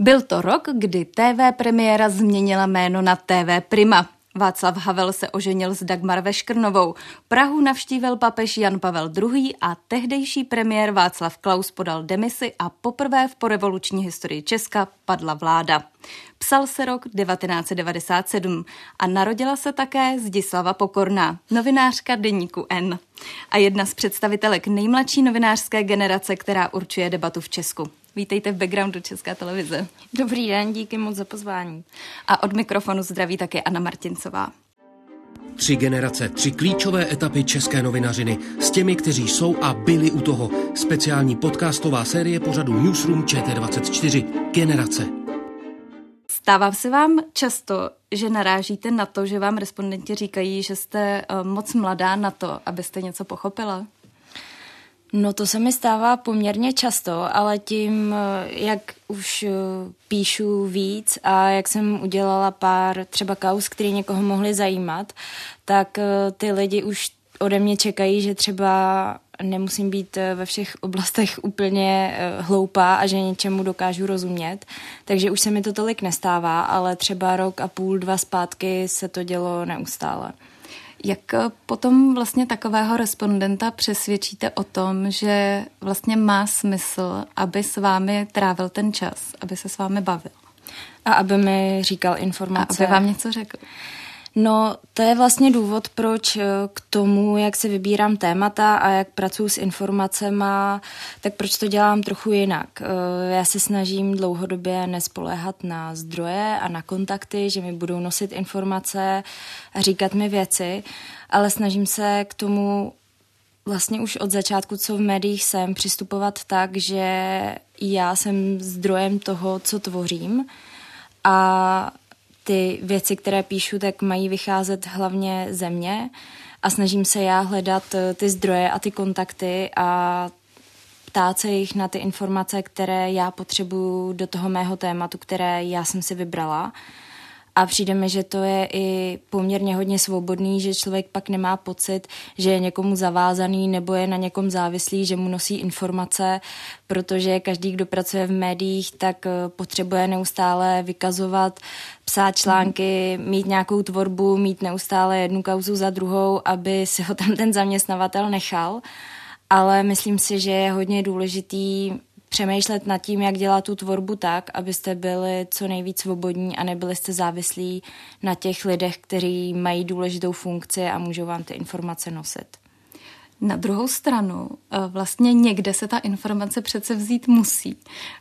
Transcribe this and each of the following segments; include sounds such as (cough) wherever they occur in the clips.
Byl to rok, kdy TV premiéra změnila jméno na TV Prima. Václav Havel se oženil s Dagmar Veškrnovou. Prahu navštívil papež Jan Pavel II. a tehdejší premiér Václav Klaus podal demisi a poprvé v porevoluční historii Česka padla vláda. Psal se rok 1997 a narodila se také Zdislava Pokorná, novinářka deníku N a jedna z představitelek nejmladší novinářské generace, která určuje debatu v Česku. Vítejte v backgroundu České televize. Dobrý den, díky moc za pozvání. A od mikrofonu zdraví také Anna Martincová. Tři generace, tři klíčové etapy české novinařiny s těmi, kteří jsou a byli u toho. Speciální podcastová série pořadu Newsroom ČT24. Generace. Stává se vám často, že narážíte na to, že vám respondenti říkají, že jste eh, moc mladá na to, abyste něco pochopila? No to se mi stává poměrně často, ale tím, jak už eh, píšu víc a jak jsem udělala pár třeba kaus, které někoho mohly zajímat, tak eh, ty lidi už ode mě čekají, že třeba nemusím být eh, ve všech oblastech (laughs) úplně hloupá a že něčemu dokážu rozumět. Takže už se mi to tolik nestává, ale třeba rok a půl, dva zpátky se to dělo neustále. Jak eh, potom vlastně takového respondenta přesvědčíte o tom, že vlastně má smysl, aby s vámi trávil ten čas, aby se s vámi bavil? A aby mi říkal informace. A aby vám něco řekl. No, to je vlastně důvod, proč eh, k tomu, jak si vybírám témata a jak pracuji s informacemi, tak proč to dělám trochu jinak. Eh, já se snažím dlouhodobě nespoléhat na zdroje a na kontakty, že mi budou nosit informace a říkat mi věci, ale snažím se k tomu vlastně už od začátku, co v médiích jsem, přistupovat tak, že já jsem zdrojem toho, co tvořím a ty věci, které píšu, tak mají vycházet hlavně ze mě a snažím se já hledat eh, ty zdroje a ty kontakty a ptát se jich na ty informace, které já potřebuju do toho mého tématu, které já jsem si vybrala. A přijde mi, že to je i poměrně hodně svobodný, že člověk pak nemá pocit, že je někomu zavázaný nebo je na někom závislý, že mu nosí informace, protože každý, kdo pracuje v médiích, tak eh, potřebuje neustále vykazovat, psát články, mít nějakou tvorbu, mít neustále jednu kauzu za druhou, aby si ho tam ten zaměstnavatel nechal. Ale myslím si, že je hodně důležitý přemýšlet nad tím, jak dělat tu tvorbu tak, abyste byli co nejvíc svobodní a nebyli jste závislí na těch lidech, kteří mají důležitou funkci a můžou vám ty informace nosit. Na druhou stranu, eh, vlastně někde se ta informace přece vzít musí.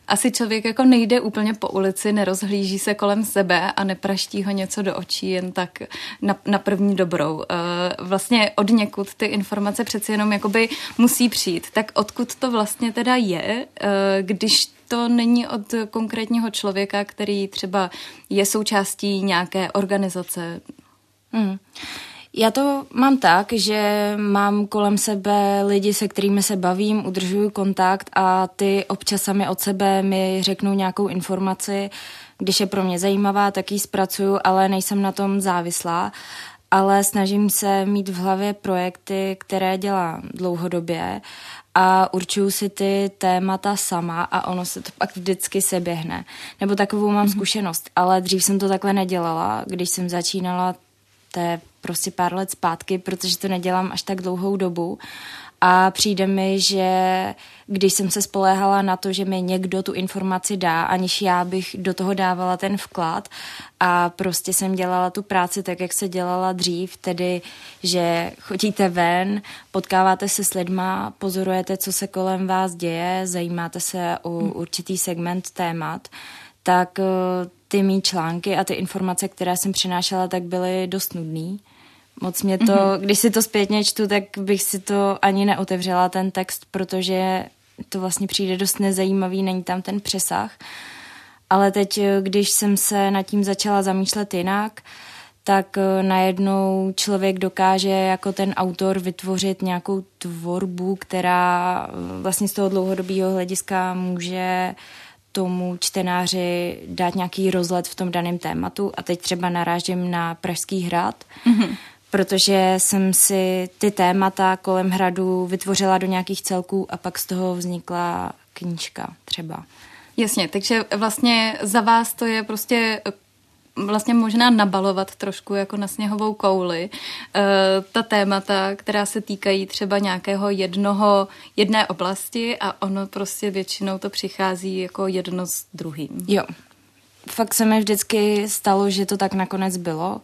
Asi člověk jako nejde úplně po ulici, nerozhlíží se kolem sebe a nepraští ho něco do očí jen tak na, na první dobrou. Eh, vlastně od někud ty informace přeci jenom jakoby musí přijít. Tak odkud to vlastně teda je, eh, když to není od konkrétního člověka, který třeba je součástí nějaké organizace? Hmm. Já to mám tak, že mám kolem sebe lidi, se kterými se bavím, udržuju kontakt a ty občas sami od sebe mi řeknou nějakou informaci. Když je pro mě zajímavá, tak ji zpracuju, ale nejsem na tom závislá. Ale snažím se mít v hlavě projekty, které dělám dlouhodobě a určuju si ty témata sama a ono se to pak vždycky se běhne. Nebo takovou mám mm-hmm. zkušenost, ale dřív jsem to takhle nedělala. Když jsem začínala, to je prostě pár let zpátky, protože to nedělám až tak dlouhou dobu. A přijde mi, že když jsem se spoléhala na to, že mi někdo tu informaci dá, aniž já bych do toho dávala ten vklad a prostě jsem dělala tu práci tak, jak se dělala dřív, tedy, že chodíte ven, potkáváte se s lidma, pozorujete, co se kolem vás děje, zajímáte se o určitý segment témat, tak eh, ty mý články a ty informace, které jsem přinášela, tak byly dost nudný. Moc mě to, mm-hmm. když si to zpětně čtu, tak bych si to ani neotevřela ten text, protože to vlastně přijde dost nezajímavý, není tam ten přesah. Ale teď, když jsem se nad tím začala zamýšlet jinak, tak eh, najednou člověk dokáže jako ten autor vytvořit nějakou tvorbu, která eh, vlastně z toho dlouhodobého hlediska může tomu čtenáři dát nějaký rozlet v tom daném tématu. A teď třeba narážím na Pražský hrad, mm-hmm. protože jsem si ty témata kolem hradu vytvořila do nějakých celků a pak z toho vznikla knížka třeba. Jasně, takže vlastně za vás to je prostě vlastně možná nabalovat trošku jako na sněhovou kouli e, ta témata, která se týkají třeba nějakého jednoho, jedné oblasti a ono prostě většinou to přichází jako jedno s druhým. Jo. Fakt se mi vždycky stalo, že to tak nakonec bylo.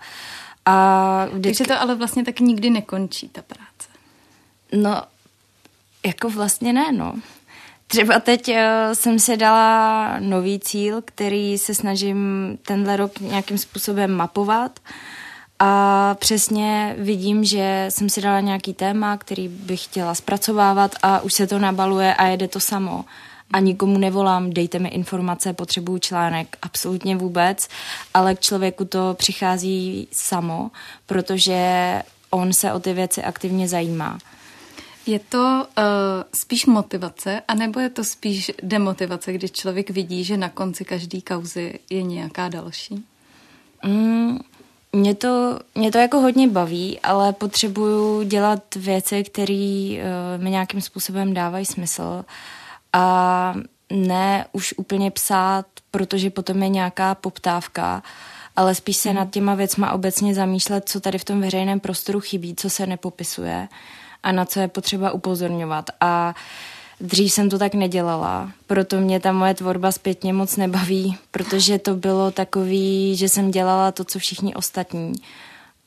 A vždycky... Takže to ale vlastně tak nikdy nekončí, ta práce. No, jako vlastně ne, no. Třeba teď uh, jsem si dala nový cíl, který se snažím tenhle rok nějakým způsobem mapovat a přesně vidím, že jsem si dala nějaký téma, který bych chtěla zpracovávat a už se to nabaluje a jede to samo. A nikomu nevolám, dejte mi informace, potřebuju článek, absolutně vůbec, ale k člověku to přichází samo, protože on se o ty věci aktivně zajímá. Je to uh, spíš motivace, anebo je to spíš demotivace, když člověk vidí, že na konci každé kauzy je nějaká další? Mm, mě to, mě to jako hodně baví, ale potřebuju dělat věci, které uh, mi nějakým způsobem dávají smysl a ne už úplně psát, protože potom je nějaká poptávka, ale spíš se hmm. nad těma věcma obecně zamýšlet, co tady v tom veřejném prostoru chybí, co se nepopisuje a na co je potřeba upozorňovat. A Dřív jsem to tak nedělala, proto mě ta moje tvorba zpětně moc nebaví, protože to bylo takový, že jsem dělala to, co všichni ostatní.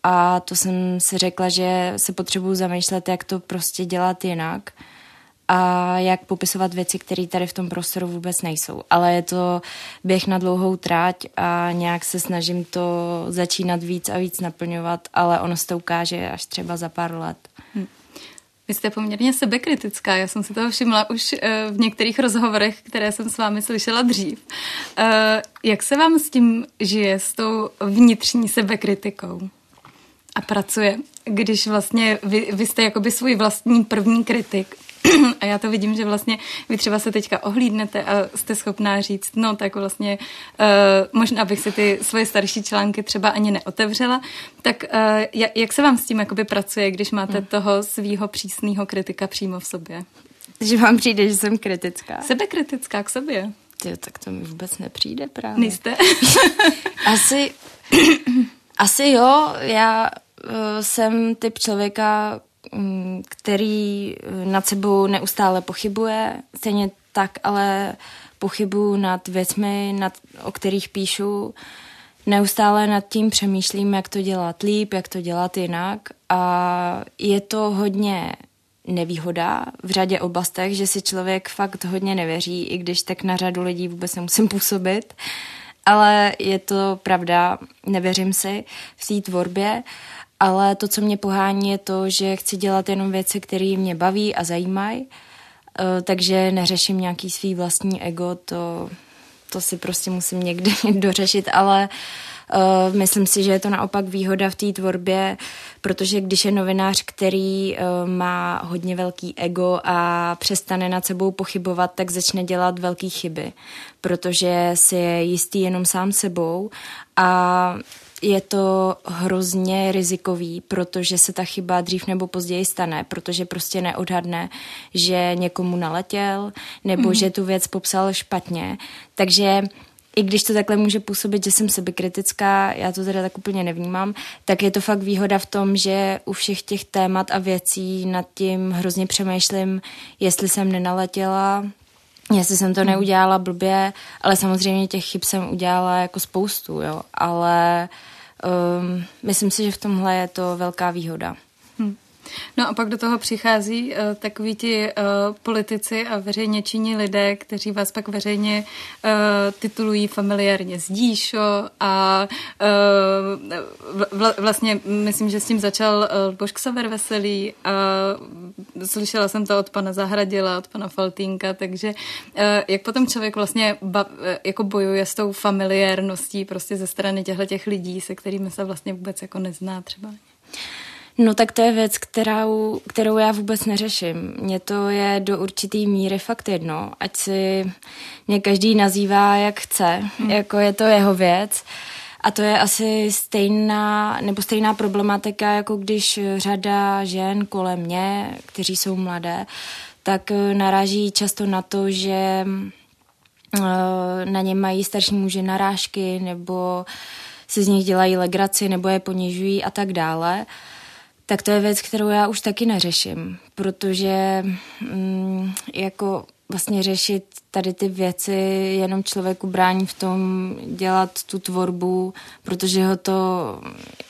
A to jsem si řekla, že se potřebuju zamýšlet, jak to prostě dělat jinak a jak popisovat věci, které tady v tom prostoru vůbec nejsou. Ale je to běh na dlouhou tráť a nějak se snažím to začínat víc a víc naplňovat, ale ono se to ukáže až třeba za pár let. Hm. Vy jste poměrně sebekritická, já jsem si toho všimla už eh, v některých rozhovorech, které jsem s vámi slyšela dřív. Eh, jak se vám s tím žije, s tou vnitřní sebekritikou? A pracuje, když vlastně vy, vy jste jakoby svůj vlastní první kritik a já to vidím, že vlastně vy třeba se teďka ohlídnete a jste schopná říct, no tak vlastně uh, možná bych si ty svoje starší články třeba ani neotevřela. Tak uh, jak se vám s tím jakoby pracuje, když máte hmm. toho svýho přísného kritika přímo v sobě? Že vám přijde, že jsem kritická. Sebekritická k sobě. Ty, tak to mi vůbec nepřijde právě. Nejste? (laughs) asi, (clears throat) asi jo, já uh, jsem typ člověka, Mm, který eh, nad sebou neustále pochybuje, stejně tak ale pochybuju nad věcmi, nad, o kterých píšu. Neustále nad tím přemýšlím, jak to dělat líp, jak to dělat jinak a je to hodně nevýhoda v řadě oblastech, že si člověk fakt hodně nevěří, i když tak na řadu lidí vůbec nemusím působit. Ale je to pravda, nevěřím si v té tvorbě. Ale to, co mě pohání, je to, že chci dělat jenom věci, které mě baví a zajímají, eh, takže neřeším nějaký svý vlastní ego, to, to si prostě musím někdy (laughs) dořešit, ale Uh, myslím si, že je to naopak výhoda v té tvorbě, protože když je novinář, který uh, má hodně velký ego a přestane nad sebou pochybovat, tak začne dělat velké chyby, protože si je jistý jenom sám sebou a je to hrozně rizikový, protože se ta chyba dřív nebo později stane, protože prostě neodhadne, že někomu naletěl nebo mm. že tu věc popsal špatně. Takže i když to takhle může působit, že jsem sebekritická, já to teda tak úplně nevnímám, tak je to fakt výhoda v tom, že u všech těch témat a věcí nad tím hrozně přemýšlím, jestli jsem nenaletěla, jestli jsem to hmm. neudělala blbě, ale samozřejmě těch chyb jsem udělala jako spoustu, jo, ale um, myslím si, že v tomhle je to velká výhoda. No a pak do toho přichází uh, takoví ti uh, politici a veřejně činí lidé, kteří vás pak veřejně uh, titulují familiárně zdíšo a uh, vla, vlastně myslím, že s tím začal uh, Ksaver Veselý a slyšela jsem to od pana Zahradila, od pana Faltínka, takže uh, jak potom člověk vlastně ba, jako bojuje s tou familiárností prostě ze strany těchto těch lidí, se kterými se vlastně vůbec jako nezná třeba? No tak to je věc, kterou, kterou já vůbec neřeším. Mně to je do určitý míry fakt jedno, ať si mě každý nazývá jak chce, hmm. jako je to jeho věc. A to je asi stejná, nebo stejná problematika, jako když řada žen kolem mě, kteří jsou mladé, tak naráží často na to, že eh, na ně mají starší muži narážky, nebo si z nich dělají legraci, nebo je ponižují a tak dále tak to je věc, kterou já už taky neřeším, protože mm, jako vlastně řešit tady ty věci jenom člověku brání v tom dělat tu tvorbu, protože ho to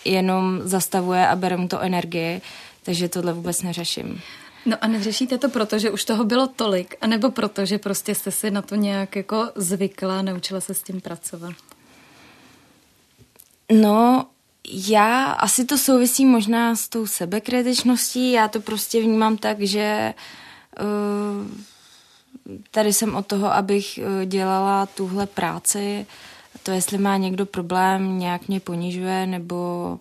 jenom zastavuje a bere mu to energii, takže tohle vůbec neřeším. No a neřešíte to proto, že už toho bylo tolik, anebo proto, že prostě jste si na to nějak jako zvykla, naučila se s tím pracovat? No, já asi to souvisí možná s tou sebekritičností. Já to prostě vnímám tak, že uh, tady jsem od toho, abych uh, dělala tuhle práci. To, jestli má někdo problém, nějak mě ponižuje nebo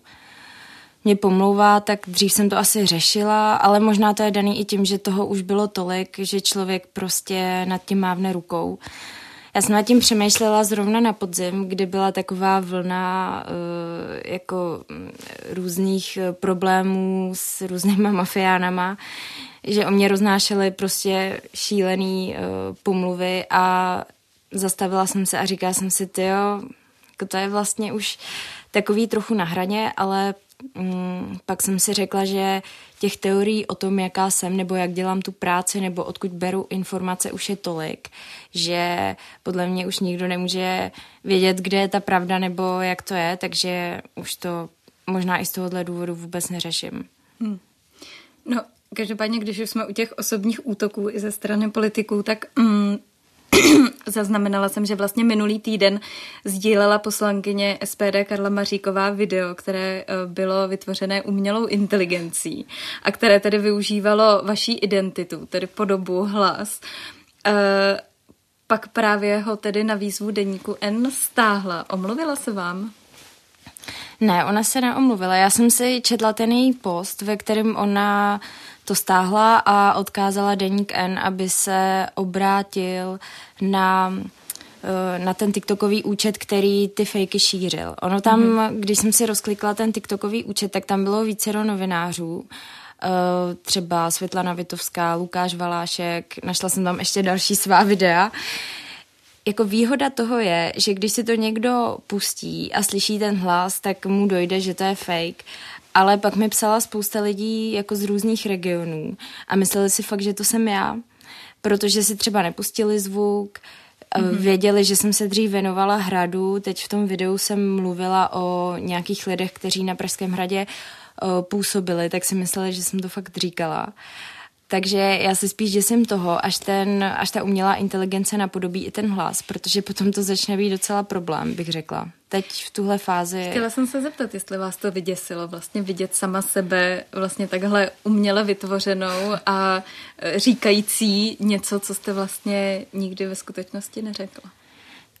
mě pomlouvá, tak dřív jsem to asi řešila, ale možná to je daný i tím, že toho už bylo tolik, že člověk prostě nad tím mávne rukou. Uh, já jsem nad tím přemýšlela zrovna na podzim, kdy byla taková vlna uh, jako mm, různých eh, problémů s různýma mafiánama, že o mě roznášely prostě šílený uh, pomluvy a zastavila jsem se a říkala jsem si, tyjo, jako to je vlastně už takový trochu na hraně, ale mm, pak jsem si řekla, že těch teorií o tom, jaká jsem, nebo jak dělám tu práci, nebo odkud beru informace, už je tolik, že podle mě už nikdo nemůže vědět, kde je ta pravda, nebo jak to je, takže už to možná i z tohohle důvodu vůbec neřeším. Hmm. No, každopádně, když už jsme u těch osobních útoků i ze strany politiků, tak mm, (clears throat) Zaznamenala jsem, že vlastně minulý týden sdílela poslankyně SPD Karla Maříková video, které eh, bylo vytvořené umělou inteligencí a které tedy využívalo vaší identitu, tedy podobu, hlas. Eh, pak právě ho tedy na výzvu deníku N stáhla. Omluvila se vám? Ne, ona se neomluvila. Já jsem si četla ten její post, ve kterém ona to stáhla a odkázala Deník N, aby se obrátil na eh, na ten TikTokový účet, který ty fejky šířil. Ono tam, mm-hmm. když jsem si rozklikla ten TikTokový účet, tak tam bylo vícero novinářů, eh, třeba Světlana Vitovská, Lukáš Valášek, našla jsem tam ještě další svá videa. Jako výhoda toho je, že když si to někdo pustí a slyší ten hlas, tak mu dojde, že to je fake ale pak mi psala spousta lidí jako z různých regionů a mysleli si fakt, že to jsem já, protože si třeba nepustili zvuk, mm-hmm. věděli, že jsem se dřív věnovala hradu, teď v tom videu jsem mluvila o nějakých lidech, kteří na Pražském hradě eh, působili, tak si mysleli, že jsem to fakt říkala. Takže já se spíš děsím toho, až, ten, až ta umělá inteligence napodobí i ten hlas, protože potom to začne být docela problém, bych řekla. Teď v tuhle fázi... Chtěla jsem se zeptat, jestli vás to vyděsilo, vlastně vidět sama sebe vlastně takhle uměle vytvořenou a e, říkající něco, co jste vlastně nikdy ve skutečnosti neřekla.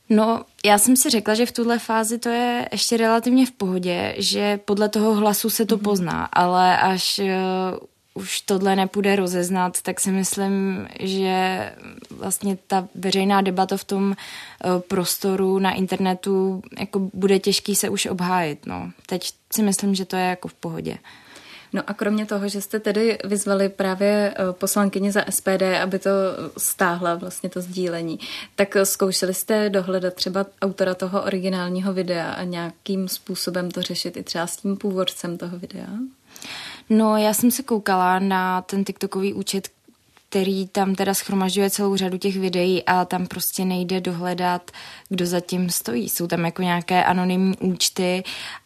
No, já jsem si řekla, že v tuhle fázi to je ještě relativně v pohodě, že podle toho hlasu se to mm-hmm. pozná, ale až e, už tohle nepůjde rozeznat, tak si myslím, že vlastně ta veřejná debata v tom eh, prostoru na internetu jako bude těžký se už obhájit. No. Teď si myslím, že to je jako v pohodě. No a kromě toho, že jste tedy vyzvali právě eh, poslankyni za SPD, aby to stáhla vlastně to sdílení, tak zkoušeli jste dohledat třeba autora toho originálního videa a nějakým způsobem to řešit i třeba s tím původcem toho videa? No, já jsem se koukala na ten TikTokový účet, který tam teda schromažďuje celou řadu těch videí a tam prostě nejde dohledat, kdo zatím stojí. Jsou tam jako nějaké anonymní účty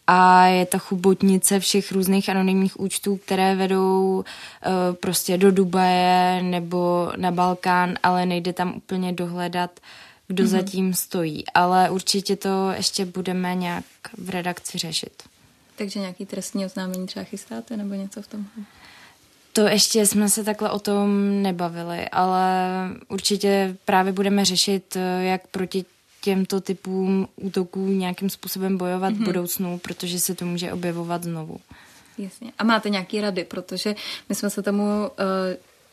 a je to chubotnice všech různých anonymních účtů, které vedou uh, prostě do Dubaje nebo na Balkán, ale nejde tam úplně dohledat, kdo mm-hmm. zatím stojí. Ale určitě to ještě budeme nějak v redakci řešit. Takže nějaký trestní oznámení třeba chystáte nebo něco v tom? To ještě jsme se takhle o tom nebavili, ale určitě právě budeme řešit, eh, jak proti těmto typům útoků nějakým způsobem bojovat mm-hmm. v mhm. budoucnu, protože se to může objevovat znovu. Jasně. A máte nějaké rady, protože my jsme se tomu uh,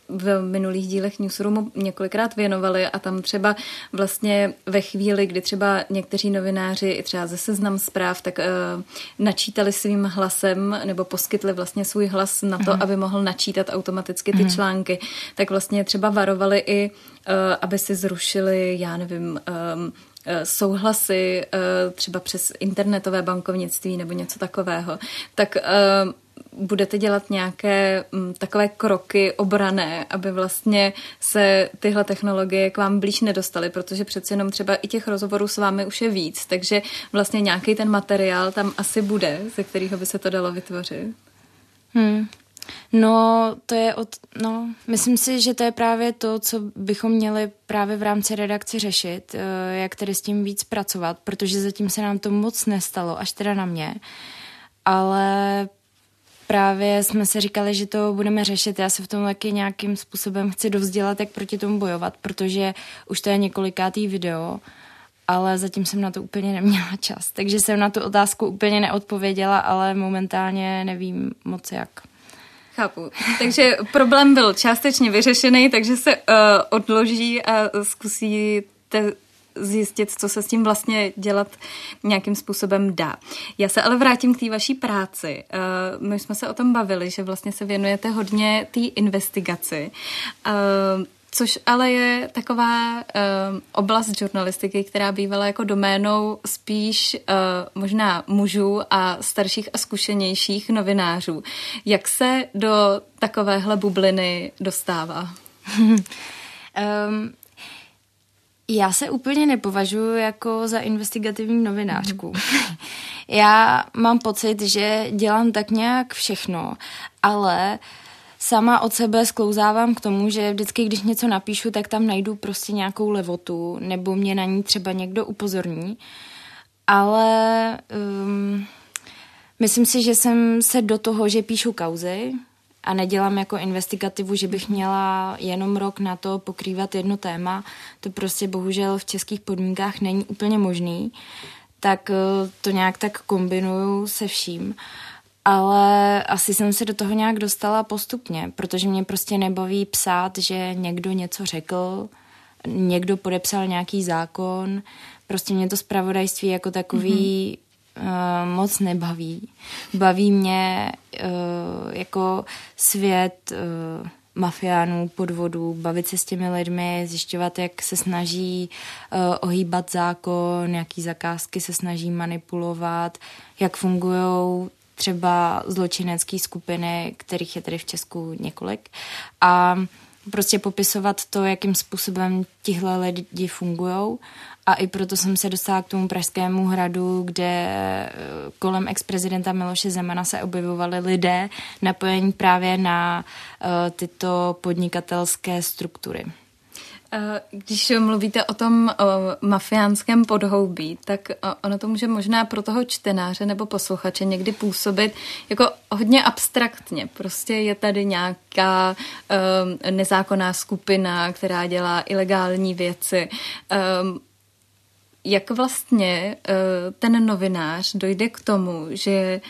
v minulých dílech Newsroomu několikrát věnovali a tam třeba vlastně ve chvíli, kdy třeba někteří novináři i třeba ze seznam zpráv, tak uh, načítali svým hlasem nebo poskytli vlastně svůj hlas na to, uh-huh. aby mohl načítat automaticky ty uh-huh. články, tak vlastně třeba varovali i, uh, aby si zrušili, já nevím, um, souhlasy třeba přes internetové bankovnictví nebo něco takového, tak budete dělat nějaké m, mm, takové kroky obrané, aby vlastně se tyhle technologie k vám blíž nedostaly, protože přece jenom třeba i těch rozhovorů s vámi už je víc, takže vlastně nějaký ten materiál tam asi bude, ze kterého by se to dalo vytvořit. Hmm. No, to je od, no, myslím si, že to je právě to, co bychom měli právě v rámci redakce řešit, eh, jak tedy s tím víc pracovat, protože zatím se nám to moc nestalo, až teda na mě. Ale právě jsme se říkali, že to budeme řešit. Já se v tom taky nějakým způsobem chci dovzdělat, jak proti tomu bojovat, protože už to je několikátý video, ale zatím jsem na to úplně neměla čas. Takže jsem na tu otázku úplně neodpověděla, ale momentálně nevím moc jak. Chápu. Takže problém byl částečně vyřešený, takže se uh, odloží a zkusíte zjistit, co se s tím vlastně dělat nějakým způsobem dá. Já se ale vrátím k té vaší práci. Eh, my jsme se o tom bavili, že vlastně se věnujete hodně té investigaci. Eh, což ale je taková uh, oblast žurnalistiky, která bývala jako doménou spíš uh, možná mužů a starších a zkušenějších novinářů. Jak se do takovéhle bubliny dostává? um, (laughs) Já se úplně nepovažuji jako za investigativní novinářku. Mm. (laughs) Já mám pocit, že dělám tak nějak všechno, ale sama od sebe sklouzávám k tomu, že vždycky, když něco napíšu, tak tam najdu prostě nějakou levotu, nebo mě na ní třeba někdo upozorní. Ale um, myslím si, že jsem se do toho, že píšu kauzy, a nedělám jako investigativu, že bych měla jenom rok na to pokrývat jedno téma. To prostě bohužel v českých podmínkách není úplně možný, tak eh, to nějak tak kombinuju se vším. Ale asi jsem se do toho nějak dostala postupně, protože mě prostě nebaví psát, že někdo něco řekl, někdo podepsal nějaký zákon. Prostě mě to zpravodajství jako takový mm-hmm uh, moc nebaví. Baví mě uh, jako svět uh, mafiánů, podvodů, bavit se s těmi lidmi, zjišťovat, jak se snaží uh, ohýbat zákon, jaký zakázky se snaží manipulovat, jak fungují třeba zločinecké skupiny, kterých je tady v Česku několik. A prostě popisovat to, jakým způsobem tihle lidi fungují a i proto jsem se dostala k tomu Pražskému hradu, kde eh, kolem ex-prezidenta Miloše Zemana se objevovali lidé napojení právě na uh, tyto podnikatelské struktury. Eh, když mluvíte o tom o mafiánském podhoubí, tak ono to může možná pro toho čtenáře nebo posluchače někdy působit jako hodně abstraktně. Prostě je tady nějaká um, nezákonná skupina, která dělá ilegální věci. Um, jak vlastně eh, ten novinář dojde k tomu, že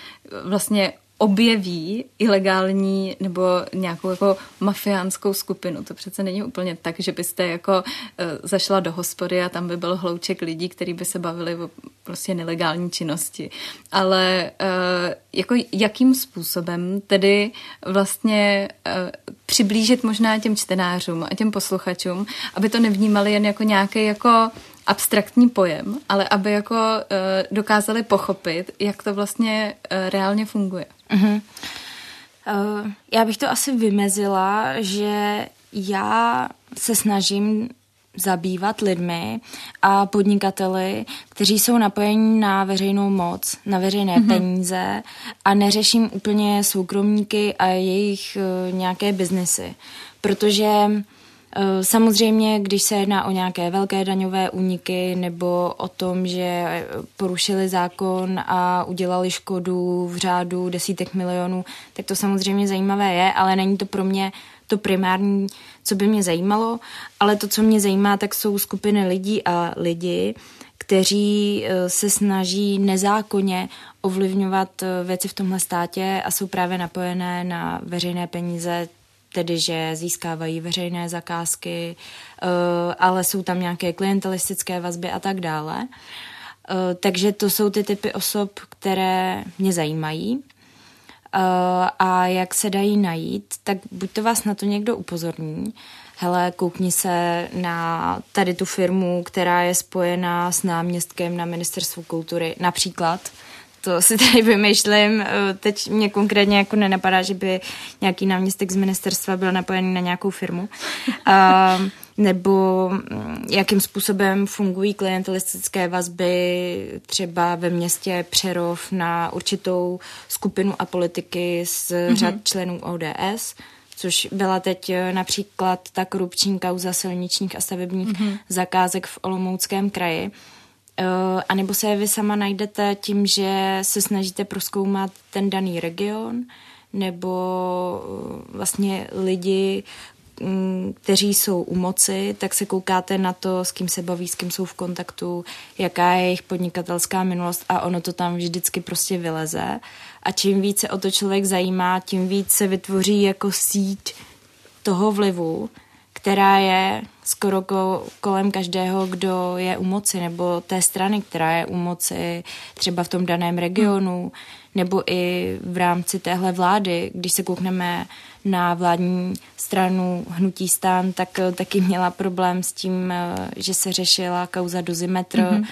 vlastně objeví ilegální nebo nějakou jako mafiánskou skupinu. To přece není úplně tak, že byste jako uh, zašla do hospody a tam by byl hlouček lidí, kteří by se bavili o prostě nelegální činnosti. Ale uh, jako jakým způsobem tedy vlastně přiblížit možná těm čtenářům a těm posluchačům, aby to nevnímali jen jako nějaký jako abstraktní pojem, ale aby jako uh, dokázali pochopit, jak to vlastně uh, reálně funguje. Uh-huh. Uh, já bych to asi vymezila, že já se snažím zabývat lidmi a podnikateli, kteří jsou napojeni na veřejnou moc, na veřejné mm-hmm. peníze a neřeším úplně soukromníky a jejich uh, nějaké biznesy. Protože samozřejmě, když se jedná o nějaké velké daňové úniky nebo o tom, že porušili zákon a udělali škodu v řádu desítek milionů, tak to samozřejmě zajímavé je, ale není to pro mě to primární, co by mě zajímalo, ale to, co mě zajímá, tak jsou skupiny lidí a lidi, kteří eh, se snaží nezákonně ovlivňovat eh, věci v tomhle státě a jsou právě napojené na veřejné peníze tedy že získávají veřejné zakázky, eh, ale jsou tam nějaké klientelistické vazby a tak dále. Eh, takže to jsou ty typy osob, které mě zajímají. Eh, a jak se dají najít, tak buď to vás na to někdo upozorní, hele, koukni se na tady tu firmu, která je spojená s náměstkem na ministerstvu kultury, například, to si tady vymýšlím. Eh, teď mě konkrétně jako nenapadá, že by nějaký náměstek z ministerstva byl napojený na nějakou firmu. A, nebo mm, jakým způsobem fungují klientelistické vazby třeba ve městě Přerov na určitou skupinu a politiky z mm-hmm. řad členů ODS což byla teď eh, například ta korupční kauza silničních a stavebních mm-hmm. zakázek v Olomouckém kraji, Eh, a nebo se vy sama najdete tím, že se snažíte proskoumat ten daný region, nebo eh, vlastně lidi, mm, kteří jsou u moci, tak se koukáte na to, s kým se baví, s kým jsou v kontaktu, jaká je jejich podnikatelská minulost a ono to tam vždycky prostě vyleze. A čím více o to člověk zajímá, tím víc se vytvoří jako síť toho vlivu, která je skoro kolem každého, kdo je u moci, nebo té strany, která je u moci třeba v tom daném regionu, nebo i v rámci téhle vlády. Když se koukneme na vládní stranu Hnutí stán, tak eh, taky měla problém s tím, eh, že se řešila kauza dozimetr, mm-hmm.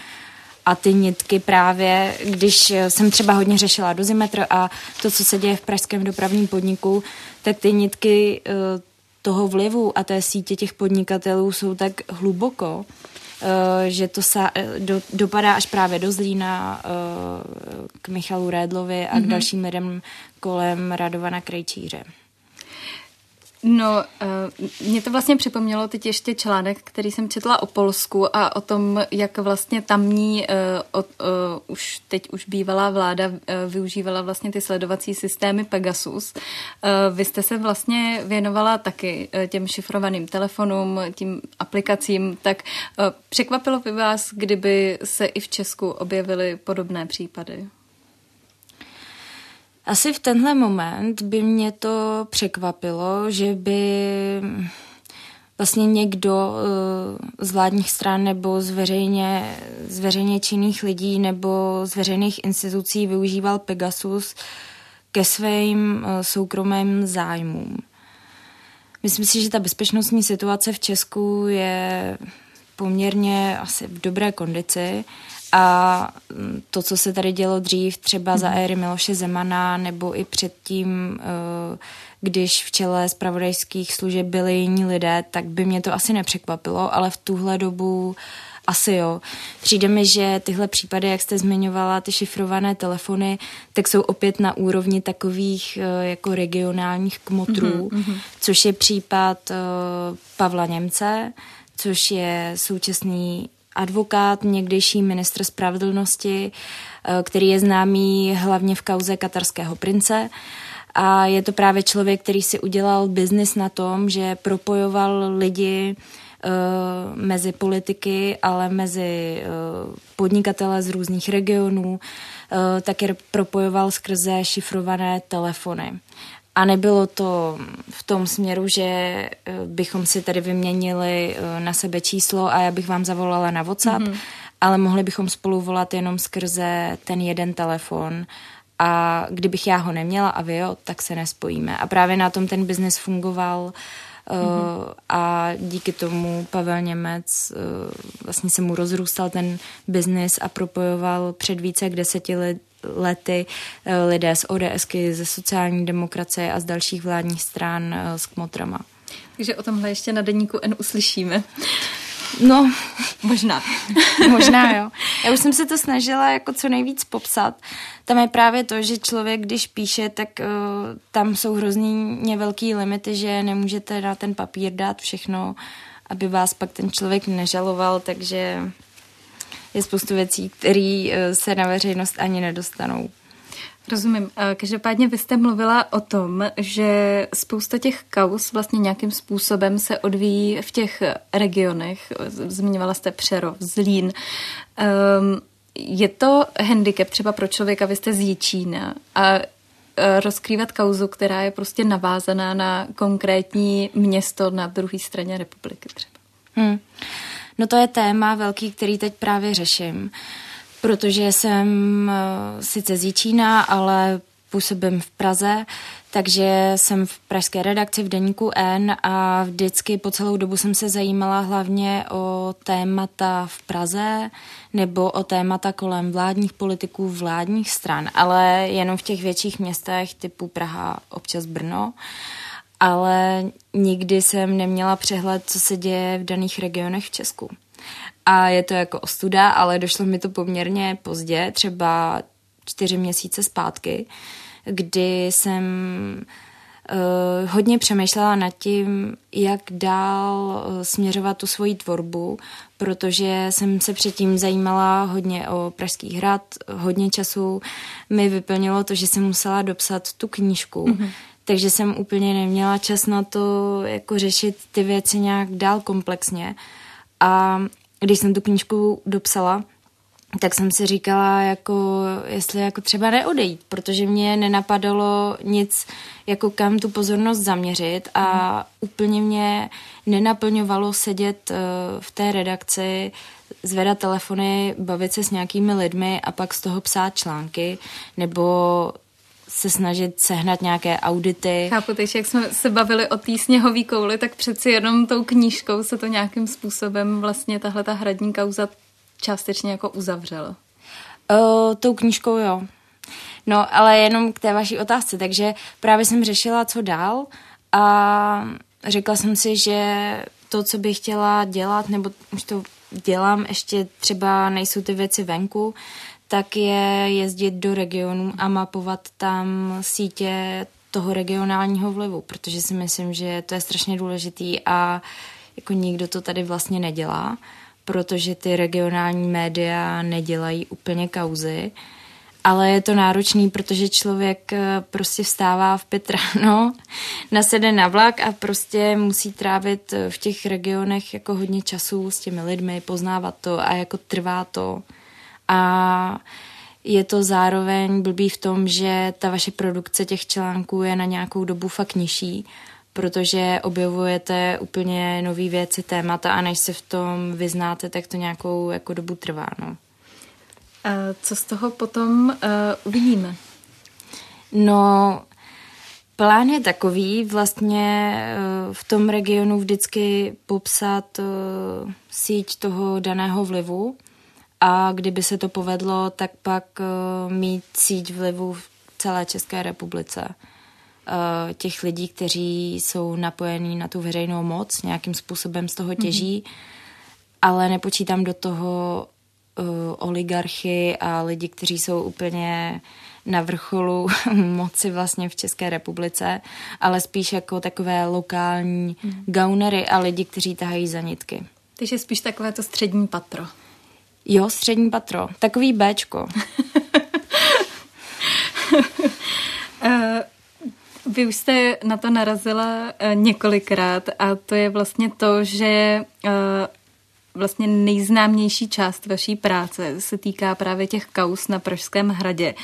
A ty nitky právě, když eh, jsem třeba hodně řešila dozimetr a to, co se děje v pražském dopravním podniku, tak ty nitky toho vlivu a té sítě těch podnikatelů jsou tak hluboko, eh, že to sa, eh, do, dopadá až právě do Zlína eh, k Michalu Rédlovi a k mhm. dalším lidem kolem Radovana Krejčíře. No, uh, mě to vlastně připomnělo teď ještě článek, který jsem četla o Polsku a o tom, jak vlastně tamní od, uh, už teď už bývalá vláda využívala vlastně ty sledovací systémy Pegasus. Vy jste se vlastně věnovala taky těm šifrovaným telefonům, tím aplikacím, tak překvapilo by vás, kdyby se i v Česku objevily podobné případy? Asi v tenhle moment by mě to překvapilo, že by vlastně někdo eh, z vládních stran nebo z veřejně, z veřejně činných lidí nebo z veřejných institucí využíval Pegasus ke svým eh, soukromým zájmům. Myslím si, že ta bezpečnostní situace v Česku je poměrně asi v dobré kondici a mm, to, co se tady dělo dřív, třeba za éry Miloše Zemana, nebo i předtím, eh, když v čele zpravodajských služeb byli jiní lidé, tak by mě to asi nepřekvapilo, ale v tuhle dobu asi jo. Přijde mi, že tyhle případy, jak jste zmiňovala, ty šifrované telefony, tak jsou opět na úrovni takových eh, jako regionálních kmotrů, mm-hmm. což je případ eh, Pavla Němce, což je současný advokát, někdejší ministr spravedlnosti, eh, který je známý hlavně v kauze katarského prince. A je to právě člověk, který si udělal biznis na tom, že propojoval lidi uh, mezi politiky, ale mezi uh, podnikatele z různých regionů, také propojoval skrze šifrované telefony. A nebylo to v tom směru, že eh, bychom si tady vyměnili eh, na sebe číslo a já bych vám zavolala na WhatsApp, mm-hmm. ale mohli bychom spolu volat jenom skrze ten jeden telefon a kdybych já ho neměla a vy jo, tak se nespojíme. A právě na tom ten biznis fungoval mm-hmm. a díky tomu Pavel Němec vlastně se mu rozrůstal ten biznis a propojoval před více jak deseti lety eh, lidé z ODSky, ze sociální demokracie a z dalších vládních stran eh, s kmotrama. Takže o tomhle ještě na denníku N uslyšíme. No, možná. (laughs) možná, jo. Já už jsem se to snažila jako co nejvíc popsat. Tam je právě to, že člověk, když píše, tak uh, tam jsou hrozně velký limity, že nemůžete na ten papír dát všechno, aby vás pak ten člověk nežaloval, takže je spoustu věcí, které uh, se na veřejnost ani nedostanou. Rozumím. Každopádně vy jste mluvila o tom, že spousta těch kaus vlastně nějakým způsobem se odvíjí v těch regionech. Zmiňovala jste Přerov, Zlín. Um, je to handicap třeba pro člověka, vy jste z Jičína a rozkrývat kauzu, která je prostě navázaná na konkrétní město na druhé straně republiky třeba. Hmm. No to je téma velký, který teď právě řeším. Uh, protože jsem eh, sice z Jíčína, ale působím v Praze, takže jsem v pražské redakci v Deníku N a vždycky po celou dobu jsem se zajímala hlavně o témata v Praze nebo o témata kolem vládních politiků vládních stran, ale jenom v těch větších městech typu Praha, občas Brno. Ale nikdy jsem neměla přehled, co se děje v daných regionech v Česku a je to jako ostuda, ale došlo mi to poměrně pozdě, třeba čtyři měsíce zpátky, kdy jsem uh, hodně přemýšlela nad tím, jak dál uh, směřovat tu svoji tvorbu, protože jsem se předtím zajímala hodně o Pražský hrad, hodně času mi vyplnilo to, že jsem musela dopsat tu knížku, mm-hmm. Takže jsem úplně neměla čas na to jako řešit ty věci nějak dál komplexně. A když jsem tu knížku dopsala, tak jsem si říkala, jako, jestli jako třeba neodejít, protože mě nenapadalo nic, jako kam tu pozornost zaměřit a mm. úplně mě nenaplňovalo sedět uh, v té redakci, zvedat telefony, bavit se s nějakými lidmi a pak z toho psát články, nebo se snažit sehnat nějaké audity. Chápu, takže jak jsme se bavili o té sněhové kouli, tak přeci jenom tou knížkou se to nějakým způsobem vlastně tahle ta hradní kauza částečně jako uzavřelo. Uh, tou knížkou jo. No, ale jenom k té vaší otázce, takže právě jsem řešila, co dál a řekla jsem si, že to, co bych chtěla dělat, nebo už to dělám, ještě třeba nejsou ty věci venku, tak je jezdit do regionů a mapovat tam sítě toho regionálního vlivu, protože si myslím, že to je strašně důležitý a jako nikdo to tady vlastně nedělá, protože ty regionální média nedělají úplně kauzy, ale je to náročný, protože člověk eh, prostě vstává v pět ráno, (laughs) nasede na vlak a prostě musí trávit eh, v těch regionech jako hodně času s těmi lidmi, poznávat to a jako trvá to a je to zároveň blbý v tom, že ta vaše produkce těch článků je na nějakou dobu fakt nižší, protože objevujete úplně nové věci, témata a než se v tom vyznáte, tak to nějakou jako dobu trvá. No. A co z toho potom uh, uvidíme? No, plán je takový vlastně uh, v tom regionu vždycky popsat uh, síť toho daného vlivu, a kdyby se to povedlo, tak pak uh, mít síť vlivu v celé České republice. Uh, těch lidí, kteří jsou napojení na tu veřejnou moc, nějakým způsobem z toho těží, mm-hmm. ale nepočítám do toho uh, oligarchy a lidi, kteří jsou úplně na vrcholu (laughs) moci vlastně v České republice, ale spíš jako takové lokální mm. gaunery a lidi, kteří tahají za nitky. Takže spíš takové to střední patro. Jo, střední patro. Takový Bčko. (laughs) Eh, vy už jste na to narazila eh, několikrát a to je vlastně to, že eh, vlastně nejznámější část vaší práce se týká právě těch kaus na Pražském hradě.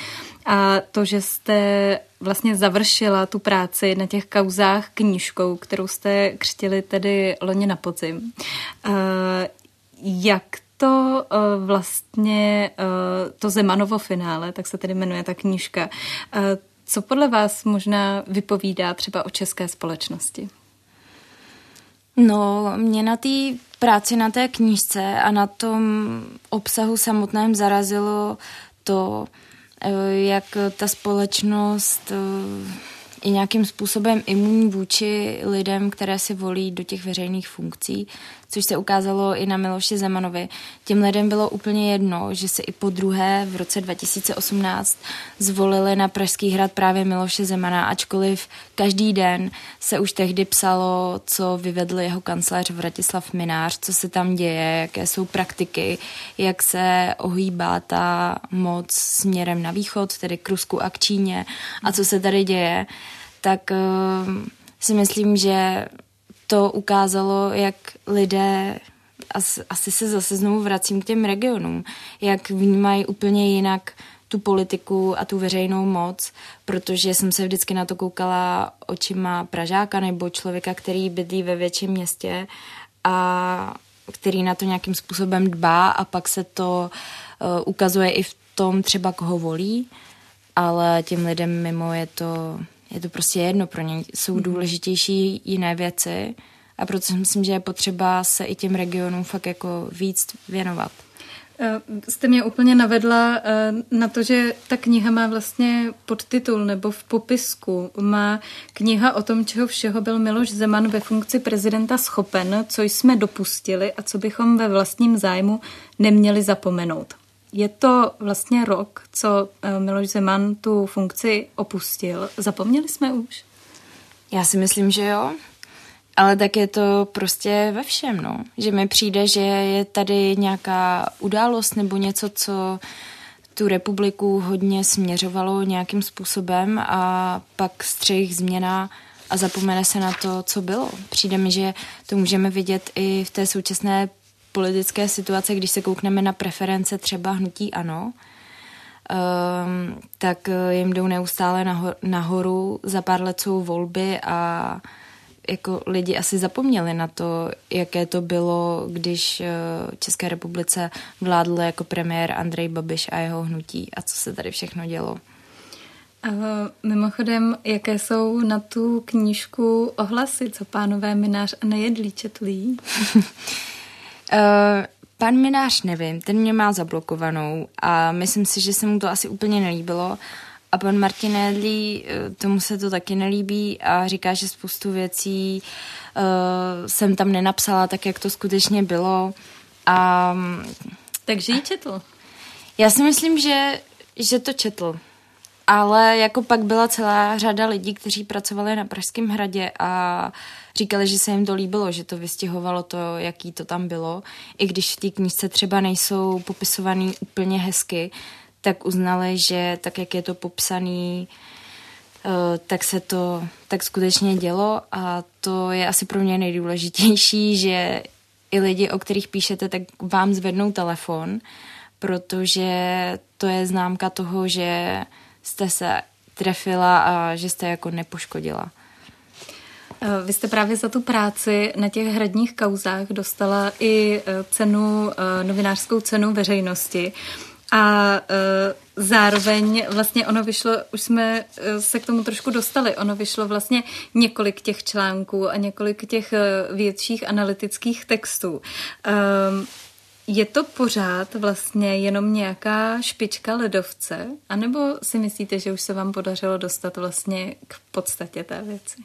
A to, že jste vlastně završila tu práci na těch kauzách knížkou, kterou jste křtili tedy loni na podzim. Jak to uh, vlastně, uh, to Zemanovo finále, tak se tedy jmenuje ta knížka, uh, co podle vás možná vypovídá třeba o české společnosti? No, mě na té práci na té knížce a na tom obsahu samotném zarazilo to, jak ta společnost je nějakým způsobem imunní vůči lidem, které si volí do těch veřejných funkcí, což se ukázalo i na Miloši Zemanovi. Těm lidem bylo úplně jedno, že se i po druhé v roce 2018 zvolili na Pražský hrad právě Miloše Zemana, ačkoliv každý den se už tehdy psalo, co vyvedl jeho kancléř Vratislav Minář, co se tam děje, jaké jsou praktiky, jak se ohýbá ta moc směrem na východ, tedy k Rusku a k Číně a co se tady děje, tak uh, si myslím, že to ukázalo, jak lidé, asi, se zase znovu vracím k těm regionům, jak vnímají úplně jinak tu politiku a tu veřejnou moc, protože jsem se vždycky na to koukala očima Pražáka nebo člověka, který bydlí ve větším městě a který na to nějakým způsobem dbá a pak se to uh, ukazuje i v tom třeba koho volí, ale těm lidem mimo je to je to prostě jedno pro ně. Jsou mhm. důležitější jiné věci a proto si myslím, že je potřeba se i těm regionům fakt jako víc věnovat. Eh, jste mě úplně navedla eh, na to, že ta kniha má vlastně podtitul nebo v popisku. Má kniha o tom, čeho všeho byl Miloš Zeman ve funkci prezidenta schopen, co jsme dopustili a co bychom ve vlastním zájmu neměli zapomenout. Je to vlastně rok, co eh, Miloš Zeman tu funkci opustil. Zapomněli jsme už? Já si myslím, že jo. Ale tak je to prostě ve všem, no. Že mi přijde, že je tady nějaká událost nebo něco, co tu republiku hodně směřovalo nějakým způsobem a pak střih změna a zapomene se na to, co bylo. Přijde mi, že to můžeme vidět i v té současné politické situace, když se koukneme na preference třeba hnutí ANO, um, tak jim jdou neustále naho- nahoru, za pár let jsou volby a jako lidi asi zapomněli na to, jaké to bylo, když uh, České republice vládl jako premiér Andrej Babiš a jeho hnutí a co se tady všechno dělo. A mimochodem, jaké jsou na tu knížku ohlasy, co pánové Minář a nejedlí četlí? (laughs) Uh, pan Minář nevím, ten mě má zablokovanou a myslím si, že se mu to asi úplně nelíbilo. A pan Martin Edlí, eh, tomu se to taky nelíbí a říká, že spoustu věcí uh, jsem tam nenapsala tak, jak to skutečně bylo. A, Takže ji četl? Já si myslím, že, že to četl. Ale jako pak byla celá řada lidí, kteří pracovali na Pražském hradě a říkali, že se jim to líbilo, že to vystihovalo to, jaký to tam bylo. I když v té knížce třeba nejsou popisovaný úplně hezky, tak uznali, že tak, jak je to popsaný, eh, tak se to tak skutečně dělo a to je asi pro mě nejdůležitější, (laughs) že i lidi, o kterých píšete, tak vám zvednou telefon, protože to je známka toho, že jste se trefila a že jste jako nepoškodila. Eh, vy jste právě za tu práci na těch hradních kauzách dostala i eh, cenu, eh, novinářskou cenu veřejnosti. A zároveň vlastně ono vyšlo, už jsme se k tomu trošku dostali, ono vyšlo vlastně několik těch článků a několik těch větších analytických textů. Je to pořád vlastně jenom nějaká špička ledovce? anebo si myslíte, že už se vám podařilo dostat vlastně k podstatě té věci?